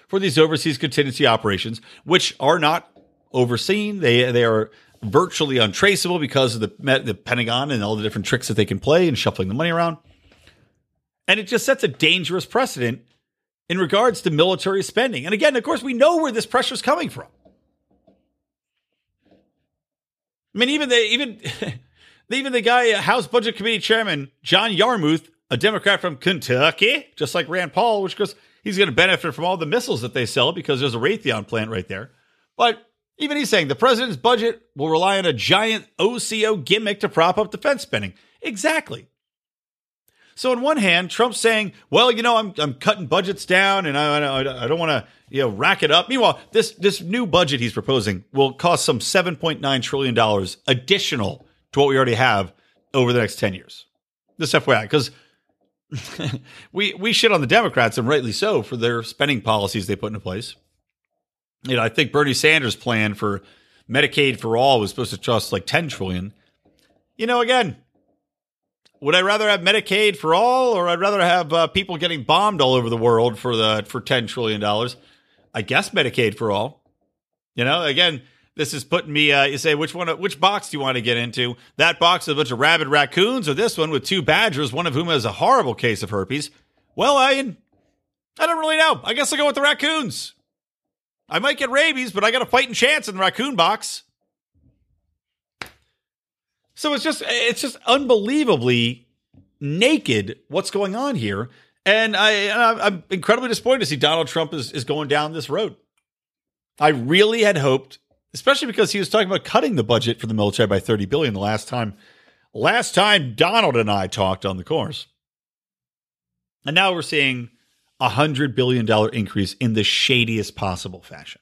for these overseas contingency operations, which are not overseen. They, they are virtually untraceable because of the, the Pentagon and all the different tricks that they can play and shuffling the money around. And it just sets a dangerous precedent in regards to military spending. And again, of course, we know where this pressure is coming from. I mean, even the even even the guy, uh, House Budget Committee Chairman John Yarmuth, a Democrat from Kentucky, just like Rand Paul, which goes he's going to benefit from all the missiles that they sell because there's a Raytheon plant right there. But even he's saying the president's budget will rely on a giant OCO gimmick to prop up defense spending. Exactly. So on one hand, Trump's saying, "Well, you know, I'm I'm cutting budgets down, and I I, I don't want to you know rack it up." Meanwhile, this this new budget he's proposing will cost some 7.9 trillion dollars additional to what we already have over the next 10 years. This FYI, because we we shit on the Democrats and rightly so for their spending policies they put into place. You know, I think Bernie Sanders' plan for Medicaid for all was supposed to cost like 10 trillion. You know, again, would I rather have Medicaid for all, or I'd rather have uh, people getting bombed all over the world for the for ten trillion dollars? I guess Medicaid for all. You know, again, this is putting me. Uh, you say which one? Which box do you want to get into? That box with a bunch of rabid raccoons, or this one with two badgers, one of whom has a horrible case of herpes? Well, I I don't really know. I guess I'll go with the raccoons. I might get rabies, but I got a fighting chance in the raccoon box. So it's just it's just unbelievably naked what's going on here, and I I'm incredibly disappointed to see Donald Trump is is going down this road. I really had hoped, especially because he was talking about cutting the budget for the military by 30 billion the last time last time Donald and I talked on the course. And now we're seeing a hundred billion dollar increase in the shadiest possible fashion.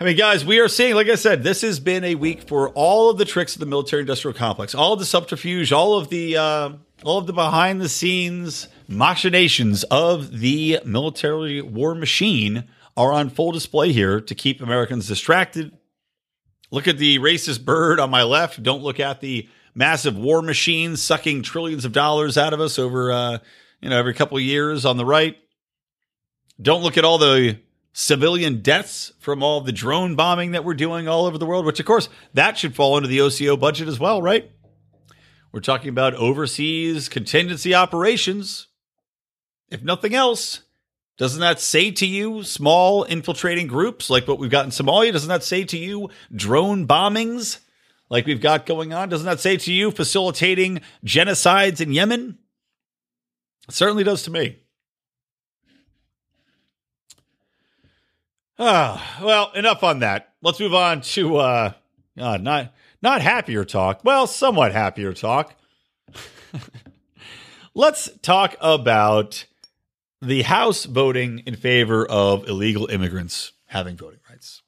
I mean, guys, we are seeing, like I said, this has been a week for all of the tricks of the military-industrial complex, all of the subterfuge, all of the uh, all of the behind-the-scenes machinations of the military war machine are on full display here to keep Americans distracted. Look at the racist bird on my left. Don't look at the massive war machine sucking trillions of dollars out of us over, uh, you know, every couple years on the right. Don't look at all the civilian deaths from all the drone bombing that we're doing all over the world, which, of course, that should fall under the OCO budget as well, right? We're talking about overseas contingency operations. If nothing else, doesn't that say to you small infiltrating groups like what we've got in Somalia? Doesn't that say to you drone bombings like we've got going on? Doesn't that say to you facilitating genocides in Yemen? It certainly does to me. Ah, well, enough on that. Let's move on to uh, uh not not happier talk. Well, somewhat happier talk. Let's talk about the House voting in favor of illegal immigrants having voting rights.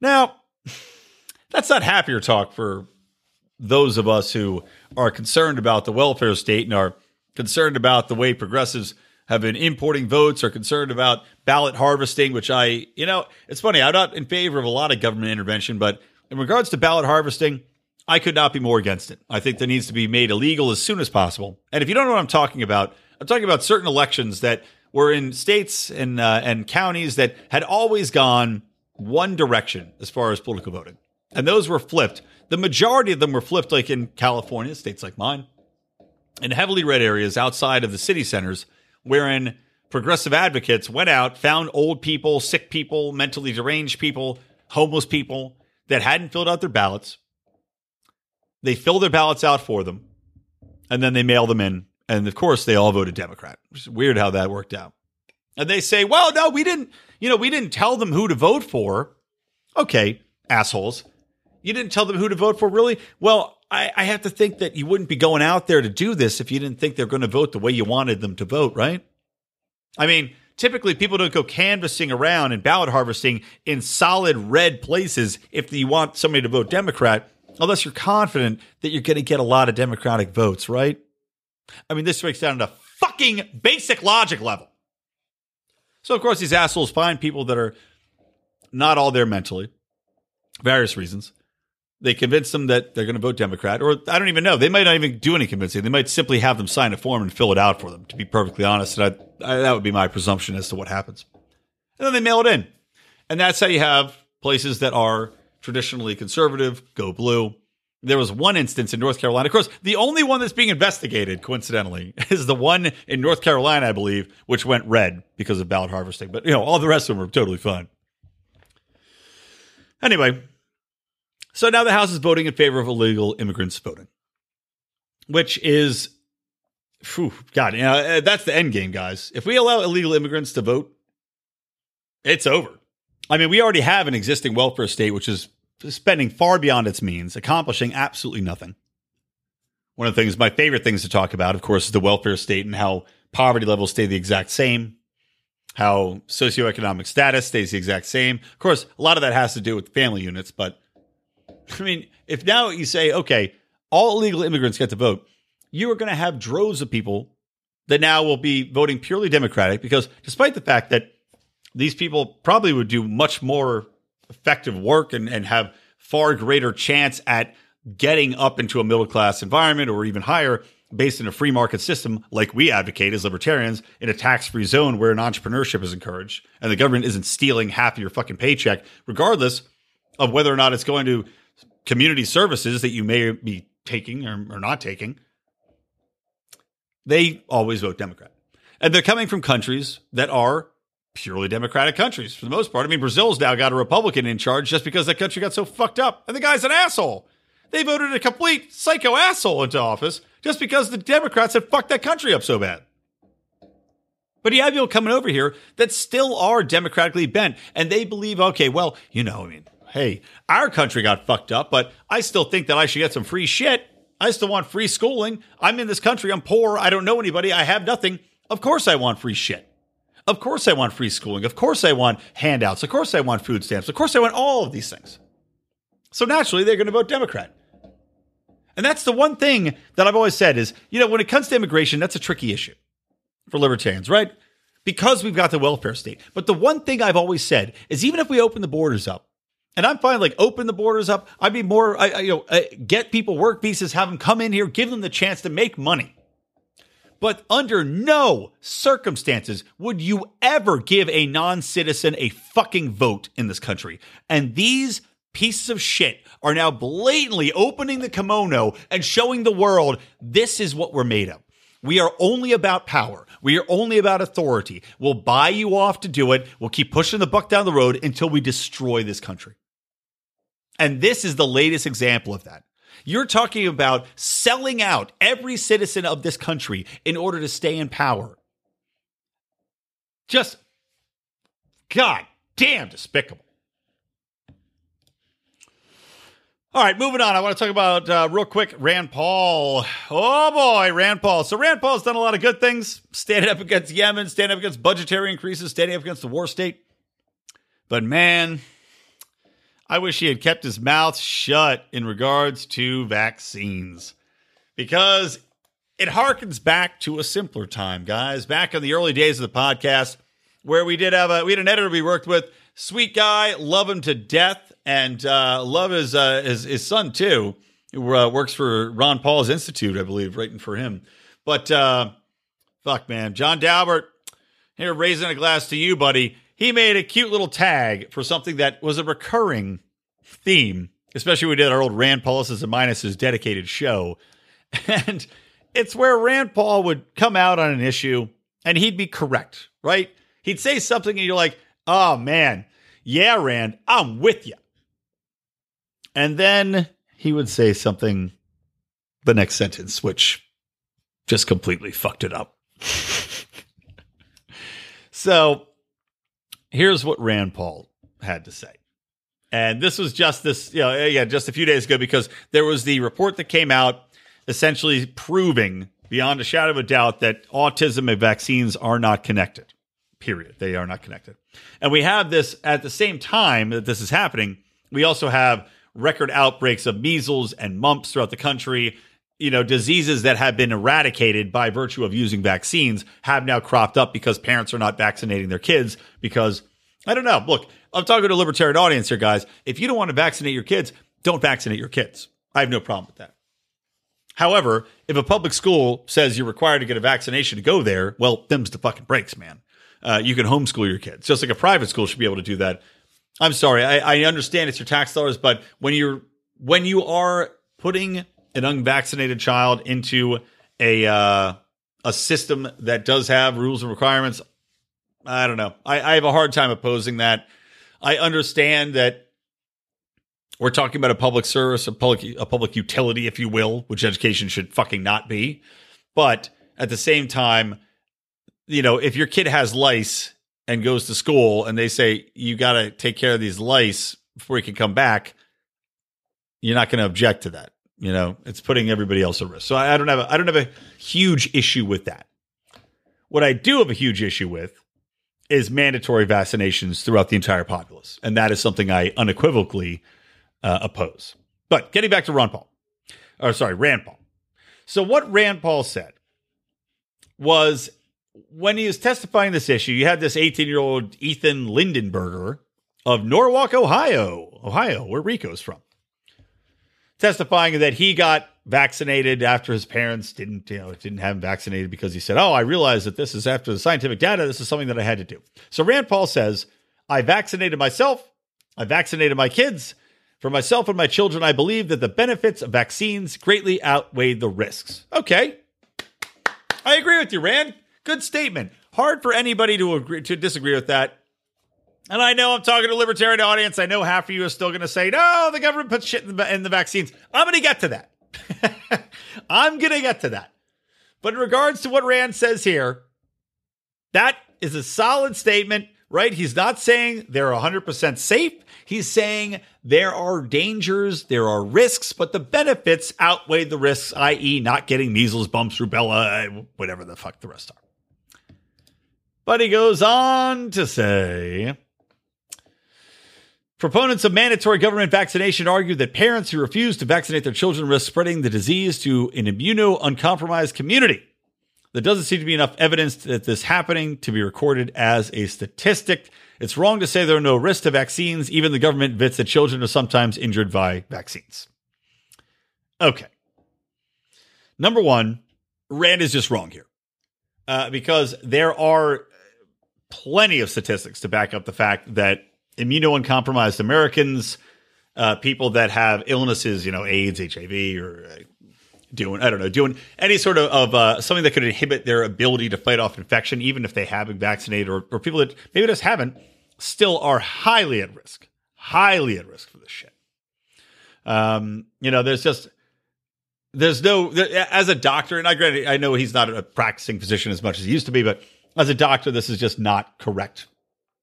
Now, that's not happier talk for those of us who are concerned about the welfare state and are concerned about the way progressives have been importing votes, or concerned about ballot harvesting, which I, you know, it's funny. I'm not in favor of a lot of government intervention, but in regards to ballot harvesting, I could not be more against it. I think that needs to be made illegal as soon as possible. And if you don't know what I'm talking about, I'm talking about certain elections that were in states and uh, and counties that had always gone one direction as far as political voting, and those were flipped. The majority of them were flipped, like in California, states like mine, in heavily red areas outside of the city centers, wherein progressive advocates went out, found old people, sick people, mentally deranged people, homeless people that hadn't filled out their ballots. They fill their ballots out for them, and then they mail them in. And of course, they all voted Democrat. It's weird how that worked out. And they say, well, no, we didn't, you know, we didn't tell them who to vote for. Okay, assholes. You didn't tell them who to vote for, really? Well, I, I have to think that you wouldn't be going out there to do this if you didn't think they're going to vote the way you wanted them to vote, right? I mean, typically people don't go canvassing around and ballot harvesting in solid red places if you want somebody to vote Democrat, unless you're confident that you're going to get a lot of Democratic votes, right? I mean, this breaks down to fucking basic logic level. So, of course, these assholes find people that are not all there mentally, various reasons. They convince them that they're going to vote Democrat, or I don't even know. They might not even do any convincing. They might simply have them sign a form and fill it out for them, to be perfectly honest. And I, I, that would be my presumption as to what happens. And then they mail it in. And that's how you have places that are traditionally conservative go blue. There was one instance in North Carolina. Of course, the only one that's being investigated, coincidentally, is the one in North Carolina, I believe, which went red because of ballot harvesting. But, you know, all the rest of them were totally fine. Anyway, so now the House is voting in favor of illegal immigrants voting, which is, whew, God, you know, uh, that's the end game, guys. If we allow illegal immigrants to vote, it's over. I mean, we already have an existing welfare state, which is spending far beyond its means, accomplishing absolutely nothing. One of the things, my favorite things to talk about, of course, is the welfare state and how poverty levels stay the exact same, how socioeconomic status stays the exact same. Of course, a lot of that has to do with family units, but I mean, if now you say, okay, all illegal immigrants get to vote, you are going to have droves of people that now will be voting purely Democratic because despite the fact that these people probably would do much more effective work and, and have far greater chance at getting up into a middle class environment or even higher based in a free market system like we advocate as libertarians in a tax free zone where an entrepreneurship is encouraged and the government isn't stealing half of your fucking paycheck, regardless of whether or not it's going to community services that you may be taking or, or not taking, they always vote Democrat. And they're coming from countries that are purely Democratic countries for the most part. I mean, Brazil's now got a Republican in charge just because that country got so fucked up. And the guy's an asshole. They voted a complete psycho asshole into office just because the Democrats had fucked that country up so bad. But you have people coming over here that still are democratically bent and they believe, okay, well, you know, I mean, hey, our country got fucked up, but I still think that I should get some free shit. I still want free schooling. I'm in this country. I'm poor. I don't know anybody. I have nothing. Of course I want free shit. Of course I want free schooling. Of course I want handouts. Of course I want food stamps. Of course I want all of these things. So naturally, they're going to vote Democrat. And that's the one thing that I've always said is, you know, when it comes to immigration, that's a tricky issue for libertarians, right? Because we've got the welfare state. But the one thing I've always said is even if we open the borders up, and I'm fine, like open the borders up. I'd be more, I, I, you know, uh, get people work visas, have them come in here, give them the chance to make money. But under no circumstances would you ever give a non citizen a fucking vote in this country. And these pieces of shit are now blatantly opening the kimono and showing the world this is what we're made of. We are only about power. We are only about authority. We'll buy you off to do it. We'll keep pushing the buck down the road until we destroy this country. And this is the latest example of that. You're talking about selling out every citizen of this country in order to stay in power. Just, God damn despicable. All right, moving on. I want to talk about uh, real quick Rand Paul. Oh boy, Rand Paul. So Rand Paul's done a lot of good things, standing up against Yemen, standing up against budgetary increases, standing up against the war state. But man, I wish he had kept his mouth shut in regards to vaccines because it harkens back to a simpler time, guys. Back in the early days of the podcast, where we did have a we had an editor we worked with, sweet guy, love him to death, and uh, love his, uh, his his son too, who uh, works for Ron Paul's Institute, I believe, writing for him. But uh, fuck, man, John Dalbert here raising a glass to you, buddy he made a cute little tag for something that was a recurring theme, especially when we did our old Rand Pluses and Minuses dedicated show. And it's where Rand Paul would come out on an issue and he'd be correct, right? He'd say something and you're like, oh man, yeah, Rand, I'm with you. And then he would say something the next sentence, which just completely fucked it up. so here's what Rand Paul had to say. And this was just this, you know, yeah, just a few days ago because there was the report that came out essentially proving beyond a shadow of a doubt that autism and vaccines are not connected. Period. They are not connected. And we have this at the same time that this is happening. We also have record outbreaks of measles and mumps throughout the country. You know, diseases that have been eradicated by virtue of using vaccines have now cropped up because parents are not vaccinating their kids because I don't know. Look, I'm talking to a libertarian audience here, guys. If you don't want to vaccinate your kids, don't vaccinate your kids. I have no problem with that. However, if a public school says you're required to get a vaccination to go there, well, them's the fucking breaks, man. Uh, you can homeschool your kids, just like a private school should be able to do that. I'm sorry, I, I understand it's your tax dollars, but when you're when you are putting an unvaccinated child into a uh, a system that does have rules and requirements, I don't know. I, I have a hard time opposing that. I understand that we're talking about a public service, a public a public utility, if you will, which education should fucking not be. But at the same time, you know, if your kid has lice and goes to school and they say you got to take care of these lice before you can come back, you're not going to object to that. You know, it's putting everybody else at risk. So I, I don't have a, I don't have a huge issue with that. What I do have a huge issue with is mandatory vaccinations throughout the entire populace. And that is something I unequivocally uh, oppose. But getting back to Ron Paul, or sorry, Rand Paul. So what Rand Paul said was when he was testifying this issue, you had this 18 year old Ethan Lindenberger of Norwalk, Ohio, Ohio, where Rico's from, testifying that he got vaccinated after his parents didn't, you know, didn't have him vaccinated because he said, "Oh, I realized that this is after the scientific data. This is something that I had to do." So Rand Paul says, "I vaccinated myself. I vaccinated my kids. For myself and my children, I believe that the benefits of vaccines greatly outweigh the risks." Okay, I agree with you, Rand. Good statement. Hard for anybody to agree to disagree with that. And I know I'm talking to a libertarian audience. I know half of you are still going to say, "No, the government puts shit in the, in the vaccines." I'm going to get to that. I'm going to get to that. But in regards to what Rand says here, that is a solid statement, right? He's not saying they're 100% safe. He's saying there are dangers, there are risks, but the benefits outweigh the risks, i.e., not getting measles, bumps, rubella, whatever the fuck the rest are. But he goes on to say Proponents of mandatory government vaccination argue that parents who refuse to vaccinate their children risk spreading the disease to an immuno uncompromised community. There doesn't seem to be enough evidence that this happening to be recorded as a statistic. It's wrong to say there are no risks to vaccines. Even the government admits that children are sometimes injured by vaccines. Okay. Number one, Rand is just wrong here. uh, because there are plenty of statistics to back up the fact that immunocompromised Americans, uh, people that have illnesses, you know, AIDS, HIV, or uh, doing, I don't know, doing any sort of, of uh, something that could inhibit their ability to fight off infection, even if they have been vaccinated, or, or people that maybe just haven't, still are highly at risk, highly at risk for this shit. Um, you know, there's just, there's no, as a doctor, and I granted, I know he's not a practicing physician as much as he used to be, but as a doctor, this is just not correct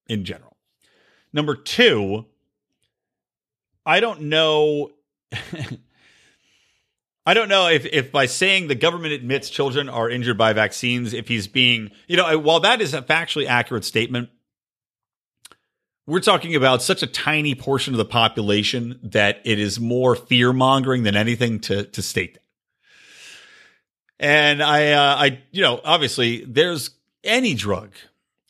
in general. Number two, I don't know. I don't know if, if by saying the government admits children are injured by vaccines, if he's being, you know, while that is a factually accurate statement, we're talking about such a tiny portion of the population that it is more fear mongering than anything to, to state that. And I, uh, I, you know, obviously there's any drug,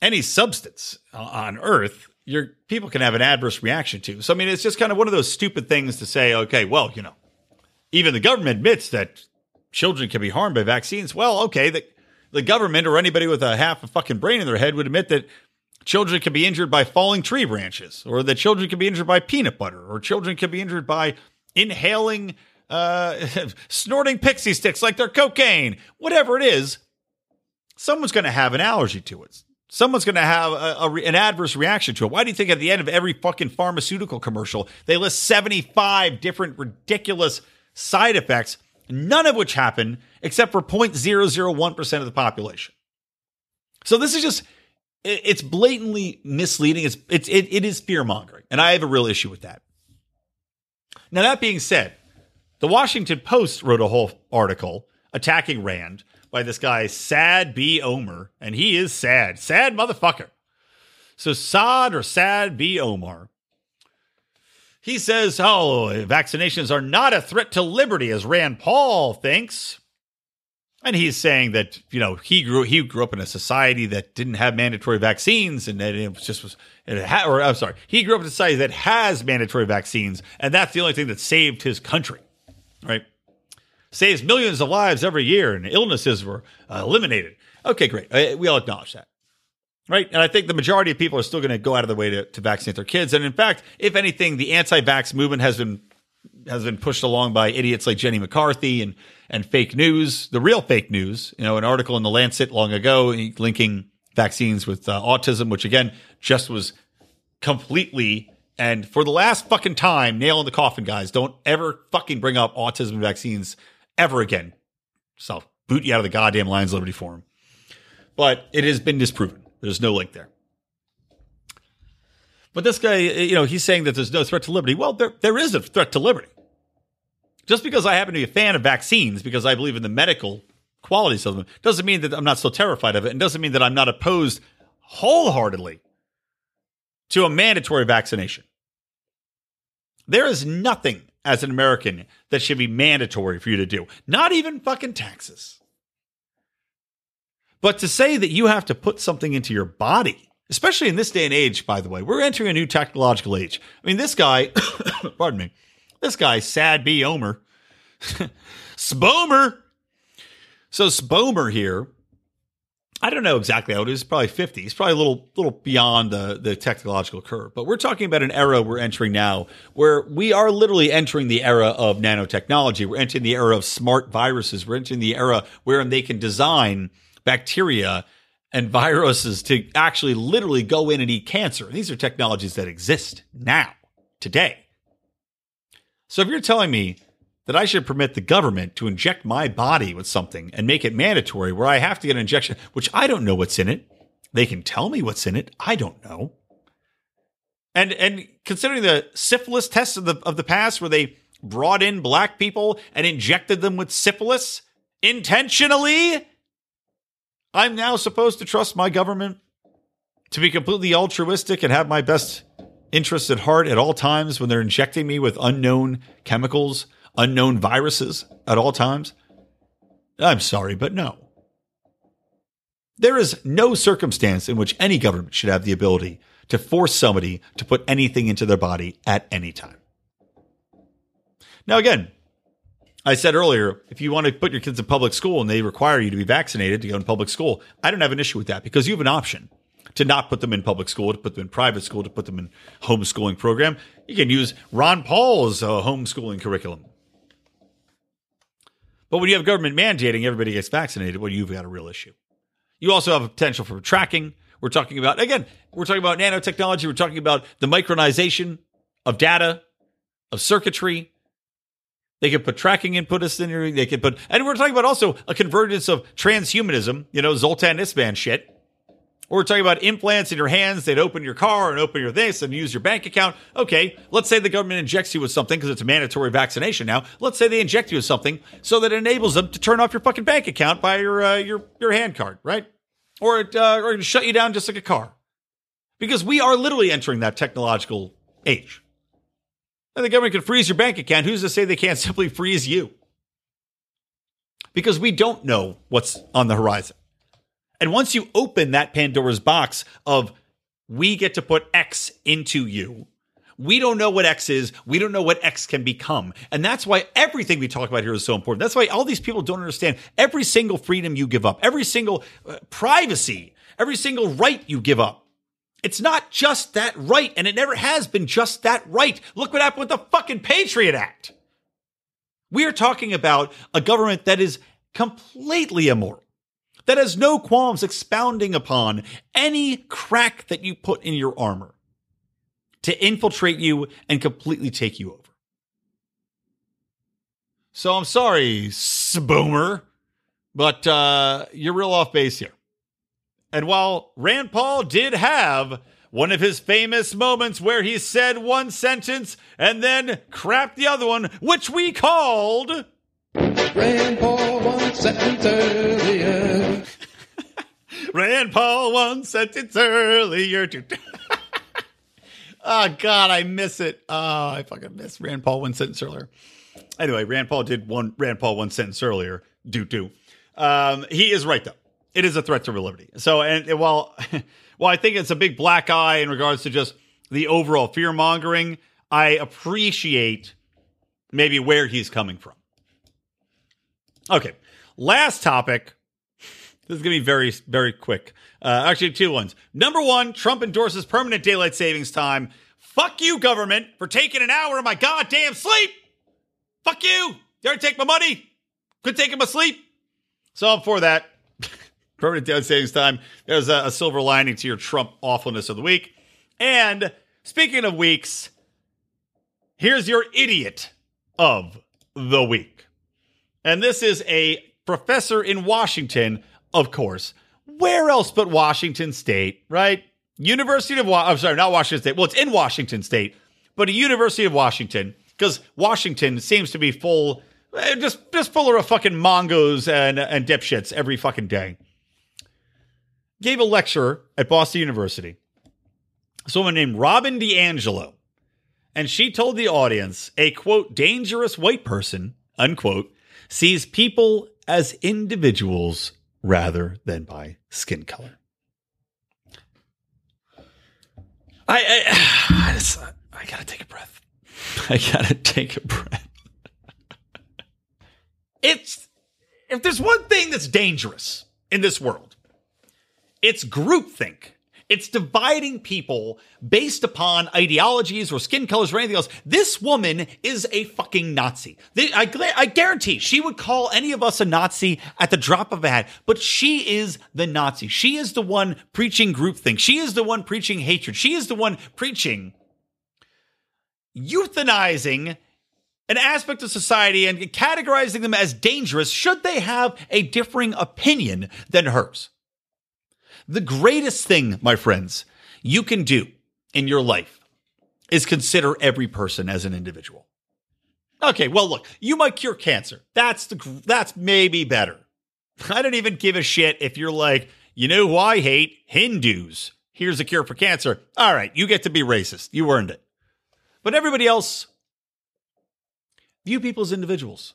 any substance on earth, your people can have an adverse reaction to. So, I mean, it's just kind of one of those stupid things to say, okay, well, you know, even the government admits that children can be harmed by vaccines. Well, okay, the, the government or anybody with a half a fucking brain in their head would admit that children can be injured by falling tree branches, or that children can be injured by peanut butter, or children can be injured by inhaling, uh, snorting pixie sticks like they're cocaine. Whatever it is, someone's going to have an allergy to it. Someone's going to have a, a, an adverse reaction to it. Why do you think at the end of every fucking pharmaceutical commercial, they list 75 different ridiculous side effects, none of which happen except for 0.001% of the population? So this is just, it's blatantly misleading. It's, it's, it, it is fear mongering. And I have a real issue with that. Now, that being said, the Washington Post wrote a whole article attacking Rand by this guy, Sad B. Omer, and he is sad. Sad motherfucker. So Sad or Sad B. Omar. He says, oh, vaccinations are not a threat to liberty, as Rand Paul thinks. And he's saying that, you know, he grew he grew up in a society that didn't have mandatory vaccines and that it was just was it had, or I'm sorry, he grew up in a society that has mandatory vaccines, and that's the only thing that saved his country. Right? Saves millions of lives every year and illnesses were uh, eliminated. Okay, great. Uh, we all acknowledge that. Right. And I think the majority of people are still going to go out of their way to, to vaccinate their kids. And in fact, if anything, the anti vax movement has been has been pushed along by idiots like Jenny McCarthy and and fake news, the real fake news. You know, an article in the Lancet long ago linking vaccines with uh, autism, which again just was completely and for the last fucking time, nail in the coffin, guys. Don't ever fucking bring up autism vaccines ever again. So boot you out of the goddamn Lions Liberty Forum. But it has been disproven. There's no link there. But this guy, you know, he's saying that there's no threat to liberty. Well, there, there is a threat to liberty. Just because I happen to be a fan of vaccines, because I believe in the medical qualities of them, doesn't mean that I'm not so terrified of it, and doesn't mean that I'm not opposed wholeheartedly to a mandatory vaccination. There is nothing as an American that should be mandatory for you to do. Not even fucking taxes. But to say that you have to put something into your body, especially in this day and age, by the way, we're entering a new technological age. I mean, this guy, pardon me, this guy, Sad B. Omer, Spomer. So Spomer here I don't know exactly how it is. Probably 50. It's probably a little little beyond the, the technological curve. But we're talking about an era we're entering now where we are literally entering the era of nanotechnology. We're entering the era of smart viruses. We're entering the era wherein they can design bacteria and viruses to actually literally go in and eat cancer. these are technologies that exist now, today. So if you're telling me that I should permit the government to inject my body with something and make it mandatory where I have to get an injection, which I don't know what's in it. They can tell me what's in it. I don't know. And and considering the syphilis tests of the of the past where they brought in black people and injected them with syphilis intentionally, I'm now supposed to trust my government to be completely altruistic and have my best interests at heart at all times when they're injecting me with unknown chemicals unknown viruses at all times? I'm sorry, but no. There is no circumstance in which any government should have the ability to force somebody to put anything into their body at any time. Now, again, I said earlier, if you want to put your kids in public school and they require you to be vaccinated to go in public school, I don't have an issue with that because you have an option to not put them in public school, to put them in private school, to put them in homeschooling program. You can use Ron Paul's uh, homeschooling curriculum. But when you have government mandating everybody gets vaccinated, well, you've got a real issue. You also have a potential for tracking. We're talking about, again, we're talking about nanotechnology. We're talking about the micronization of data, of circuitry, they could put tracking input in here. They could put, and we're talking about also a convergence of transhumanism, you know, Zoltan Istvan shit. Or we're talking about implants in your hands. They'd open your car and open your this and use your bank account. Okay, let's say the government injects you with something because it's a mandatory vaccination now. Let's say they inject you with something so that it enables them to turn off your fucking bank account by your uh, your your hand card, right? Or it, uh, or shut you down just like a car, because we are literally entering that technological age. And the government can freeze your bank account. Who's to say they can't simply freeze you? Because we don't know what's on the horizon. And once you open that Pandora's box of we get to put X into you, we don't know what X is. We don't know what X can become. And that's why everything we talk about here is so important. That's why all these people don't understand every single freedom you give up, every single uh, privacy, every single right you give up it's not just that right, and it never has been just that right. Look what happened with the fucking Patriot Act. We are talking about a government that is completely immoral, that has no qualms expounding upon any crack that you put in your armor to infiltrate you and completely take you over. So I'm sorry, Boomer, but uh, you're real off base here. And while Rand Paul did have one of his famous moments where he said one sentence and then crapped the other one, which we called. Rand Paul one sentence earlier. Rand Paul one sentence earlier. oh, God, I miss it. Oh, I fucking miss Rand Paul one sentence earlier. Anyway, Rand Paul did one Rand Paul one sentence earlier. Do do. Um, he is right though it is a threat to real liberty. So, and, and while, while I think it's a big black eye in regards to just the overall fear mongering, I appreciate maybe where he's coming from. Okay, last topic. This is going to be very, very quick. Uh, actually, two ones. Number one, Trump endorses permanent daylight savings time. Fuck you, government, for taking an hour of my goddamn sleep. Fuck you. Already take my money. Quit taking my sleep. So I'm for that. Permanent daylight savings time. There's a, a silver lining to your Trump awfulness of the week. And speaking of weeks, here's your idiot of the week. And this is a professor in Washington, of course. Where else but Washington State, right? University of Wa- I'm sorry, not Washington State. Well, it's in Washington State, but a University of Washington because Washington seems to be full, eh, just just full of fucking mongos and and dipshits every fucking day gave a lecture at Boston University. Someone named Robin DiAngelo. And she told the audience a quote, dangerous white person, unquote, sees people as individuals rather than by skin color. I, I, I, just, I gotta take a breath. I gotta take a breath. it's, if there's one thing that's dangerous in this world, it's groupthink. It's dividing people based upon ideologies or skin colors or anything else. This woman is a fucking Nazi. I, guarantee she would call any of us a Nazi at the drop of a hat, but she is the Nazi. She is the one preaching groupthink. She is the one preaching hatred. She is the one preaching euthanizing an aspect of society and categorizing them as dangerous should they have a differing opinion than hers. The greatest thing, my friends, you can do in your life is consider every person as an individual. Okay, well, look, you might cure cancer. That's the that's maybe better. I don't even give a shit if you're like, you know who I hate? Hindus. Here's a cure for cancer. All right, you get to be racist. You earned it. But everybody else, view people as individuals.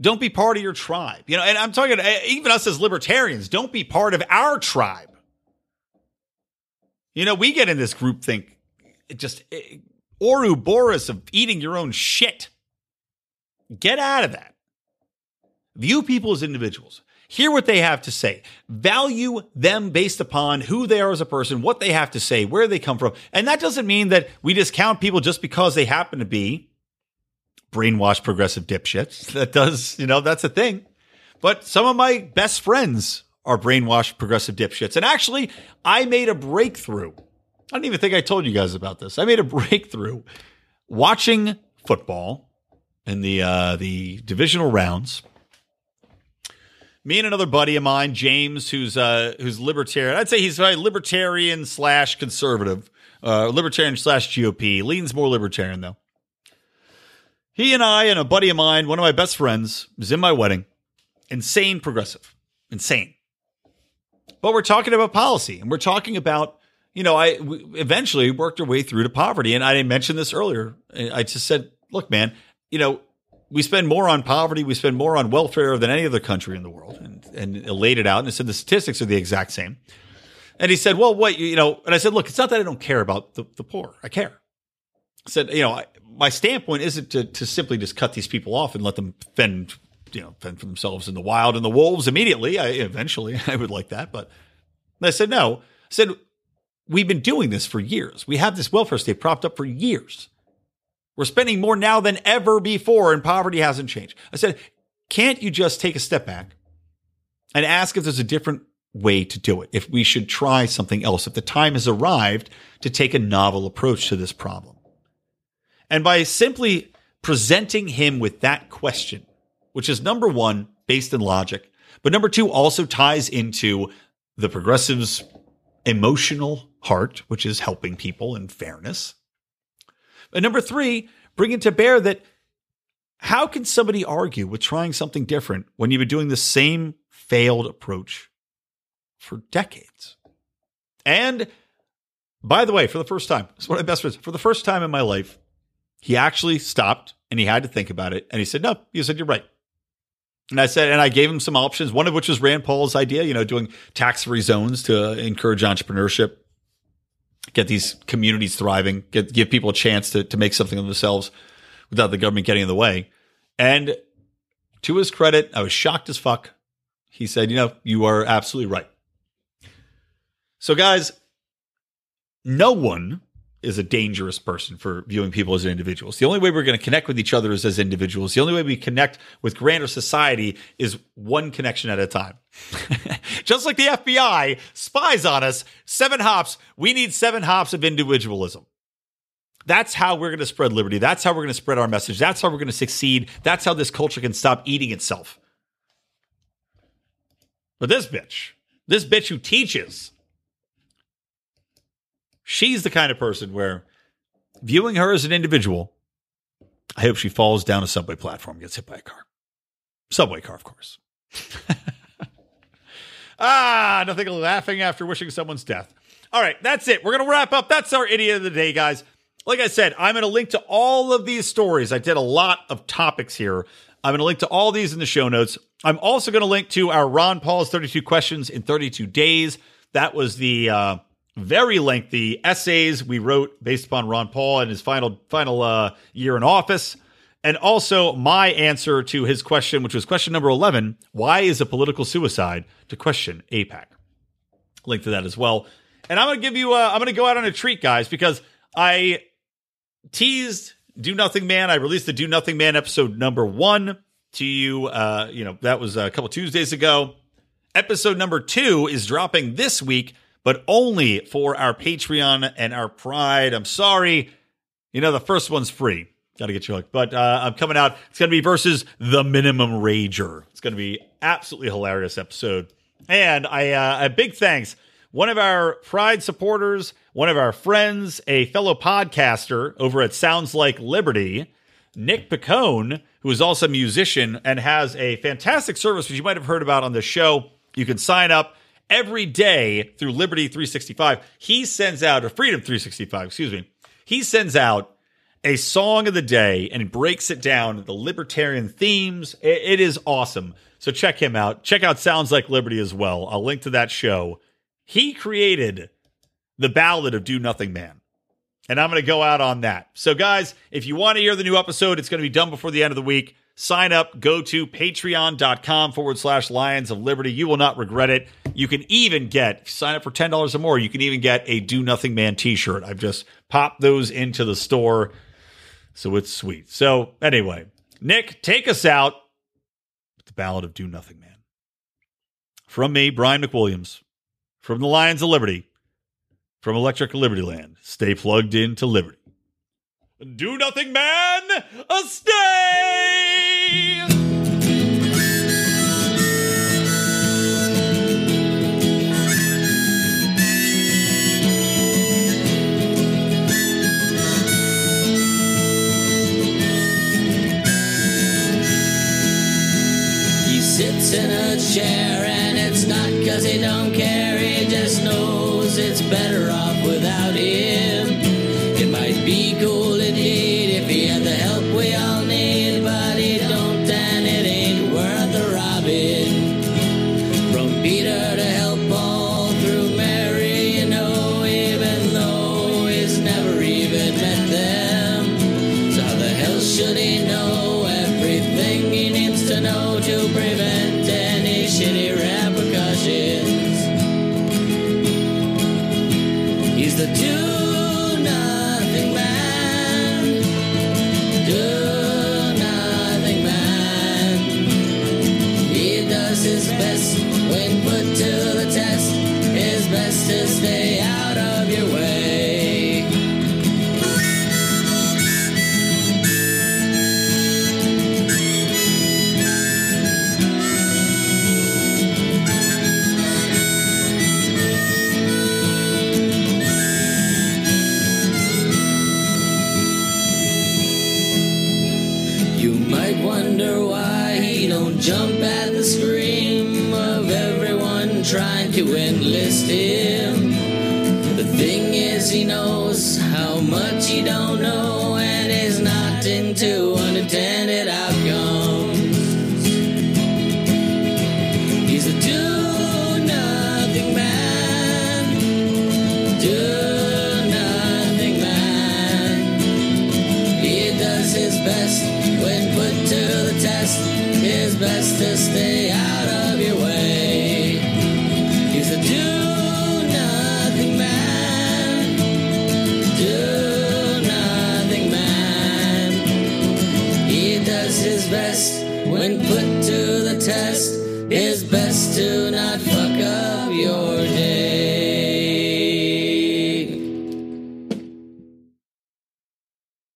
Don't be part of your tribe. You know, and I'm talking eh, even us as libertarians, don't be part of our tribe. You know, we get in this group think just it, Ouroboros of eating your own shit. Get out of that. View people as individuals. Hear what they have to say. Value them based upon who they are as a person, what they have to say, where they come from. And that doesn't mean that we discount people just because they happen to be brainwashed progressive dipshits. That does, you know, that's a thing. But some of my best friends are brainwashed progressive dipshits. And actually, I made a breakthrough. I don't even think I told you guys about this. I made a breakthrough watching football in the uh, the divisional rounds. Me and another buddy of mine, James, who's uh, who's libertarian. I'd say he's libertarian slash conservative, uh, libertarian slash GOP. Leans more libertarian though. He and I and a buddy of mine, one of my best friends, was in my wedding. Insane progressive, insane. But we're talking about policy, and we're talking about you know, I eventually worked our way through to poverty. And I mentioned this earlier. I just said, look, man, you know, we spend more on poverty, we spend more on welfare than any other country in the world. And, and laid it out and said the statistics are the exact same. And he said, well, what, you know, and I said, look, it's not that I don't care about the, the poor. I care. Said, you know, I, my standpoint isn't to, to simply just cut these people off and let them fend, you know, fend for themselves in the wild and the wolves immediately. I eventually I would like that. But I said, no. I said, we've been doing this for years. We have this welfare state propped up for years. We're spending more now than ever before, and poverty hasn't changed. I said, can't you just take a step back and ask if there's a different way to do it? If we should try something else, if the time has arrived to take a novel approach to this problem. And by simply presenting him with that question, which is number one, based in logic, but number two also ties into the progressives' emotional heart, which is helping people and fairness. And number three, bring it to bear that how can somebody argue with trying something different when you've been doing the same failed approach for decades? And by the way, for the first time, it's one of my best friends. For the first time in my life, he actually stopped and he had to think about it. And he said, No, he said, You're right. And I said, and I gave him some options, one of which was Rand Paul's idea, you know, doing tax free zones to encourage entrepreneurship get these communities thriving, get, give people a chance to, to make something of themselves without the government getting in the way. And to his credit, I was shocked as fuck. He said, you know, you are absolutely right. So, guys, no one is a dangerous person for viewing people as individuals. The only way we're going to connect with each other is as individuals. The only way we connect with grander society is one connection at a time. Just like the FBI spies on us, seven hops, we need seven hops of individualism. That's how we're going to spread liberty. That's how we're going to spread our message. That's how we're going to succeed. That's how this culture can stop eating itself. But this bitch, this bitch who teaches She's the kind of person where viewing her as an individual, I hope she falls down a subway platform, gets hit by a car. Subway car, of course. ah, nothing laughing after wishing someone's death. All right, that's it. We're going to wrap up. That's our idiot of the day, guys. Like I said, I'm going to link to all of these stories. I did a lot of topics here. I'm going to link to all these in the show notes. I'm also going to link to our Ron Paul's 32 questions in 32 days. That was the uh, very lengthy essays we wrote based upon Ron Paul and his final final uh, year in office, and also my answer to his question, which was question number eleven: Why is a political suicide to question AIPAC? Link to that as well. And I'm gonna give you. i am gonna go out on a treat, guys, because I teased Do Nothing Man. I released the Do Nothing Man episode number one to you. Uh, you know that was a couple Tuesdays ago. Episode number two is dropping this week but only for our Patreon and our Pride. I'm sorry. You know, the first one's free. Got to get you hooked. But uh, I'm coming out. It's going to be versus the Minimum Rager. It's going to be absolutely hilarious episode. And I uh, a big thanks. One of our Pride supporters, one of our friends, a fellow podcaster over at Sounds Like Liberty, Nick Picone, who is also a musician and has a fantastic service, which you might have heard about on the show. You can sign up every day through Liberty 365, he sends out, or Freedom 365, excuse me, he sends out a song of the day and breaks it down, the libertarian themes. it, it is awesome. So check him out. Check out Sounds Like Liberty as well. I'll link to that show. He created the ballad of Do Nothing Man. And I'm going to go out on that. So, guys, if you want to hear the new episode, it's going to be done before the end of the week. Sign up, go to patreon.com forward slash Lions of Liberty. You will not regret it. You can even get, sign up for $10 or more, you can even get a Do Nothing Man t shirt. I've just popped those into the store. So it's sweet. So anyway, Nick, take us out with the Ballad of Do Nothing Man. From me, Brian McWilliams, from the Lions of Liberty, from Electric Liberty Land. Stay plugged into Liberty. Do nothing, man. A stay. Sits in a chair and it's not cause he don't care, he just knows it's better off without him. It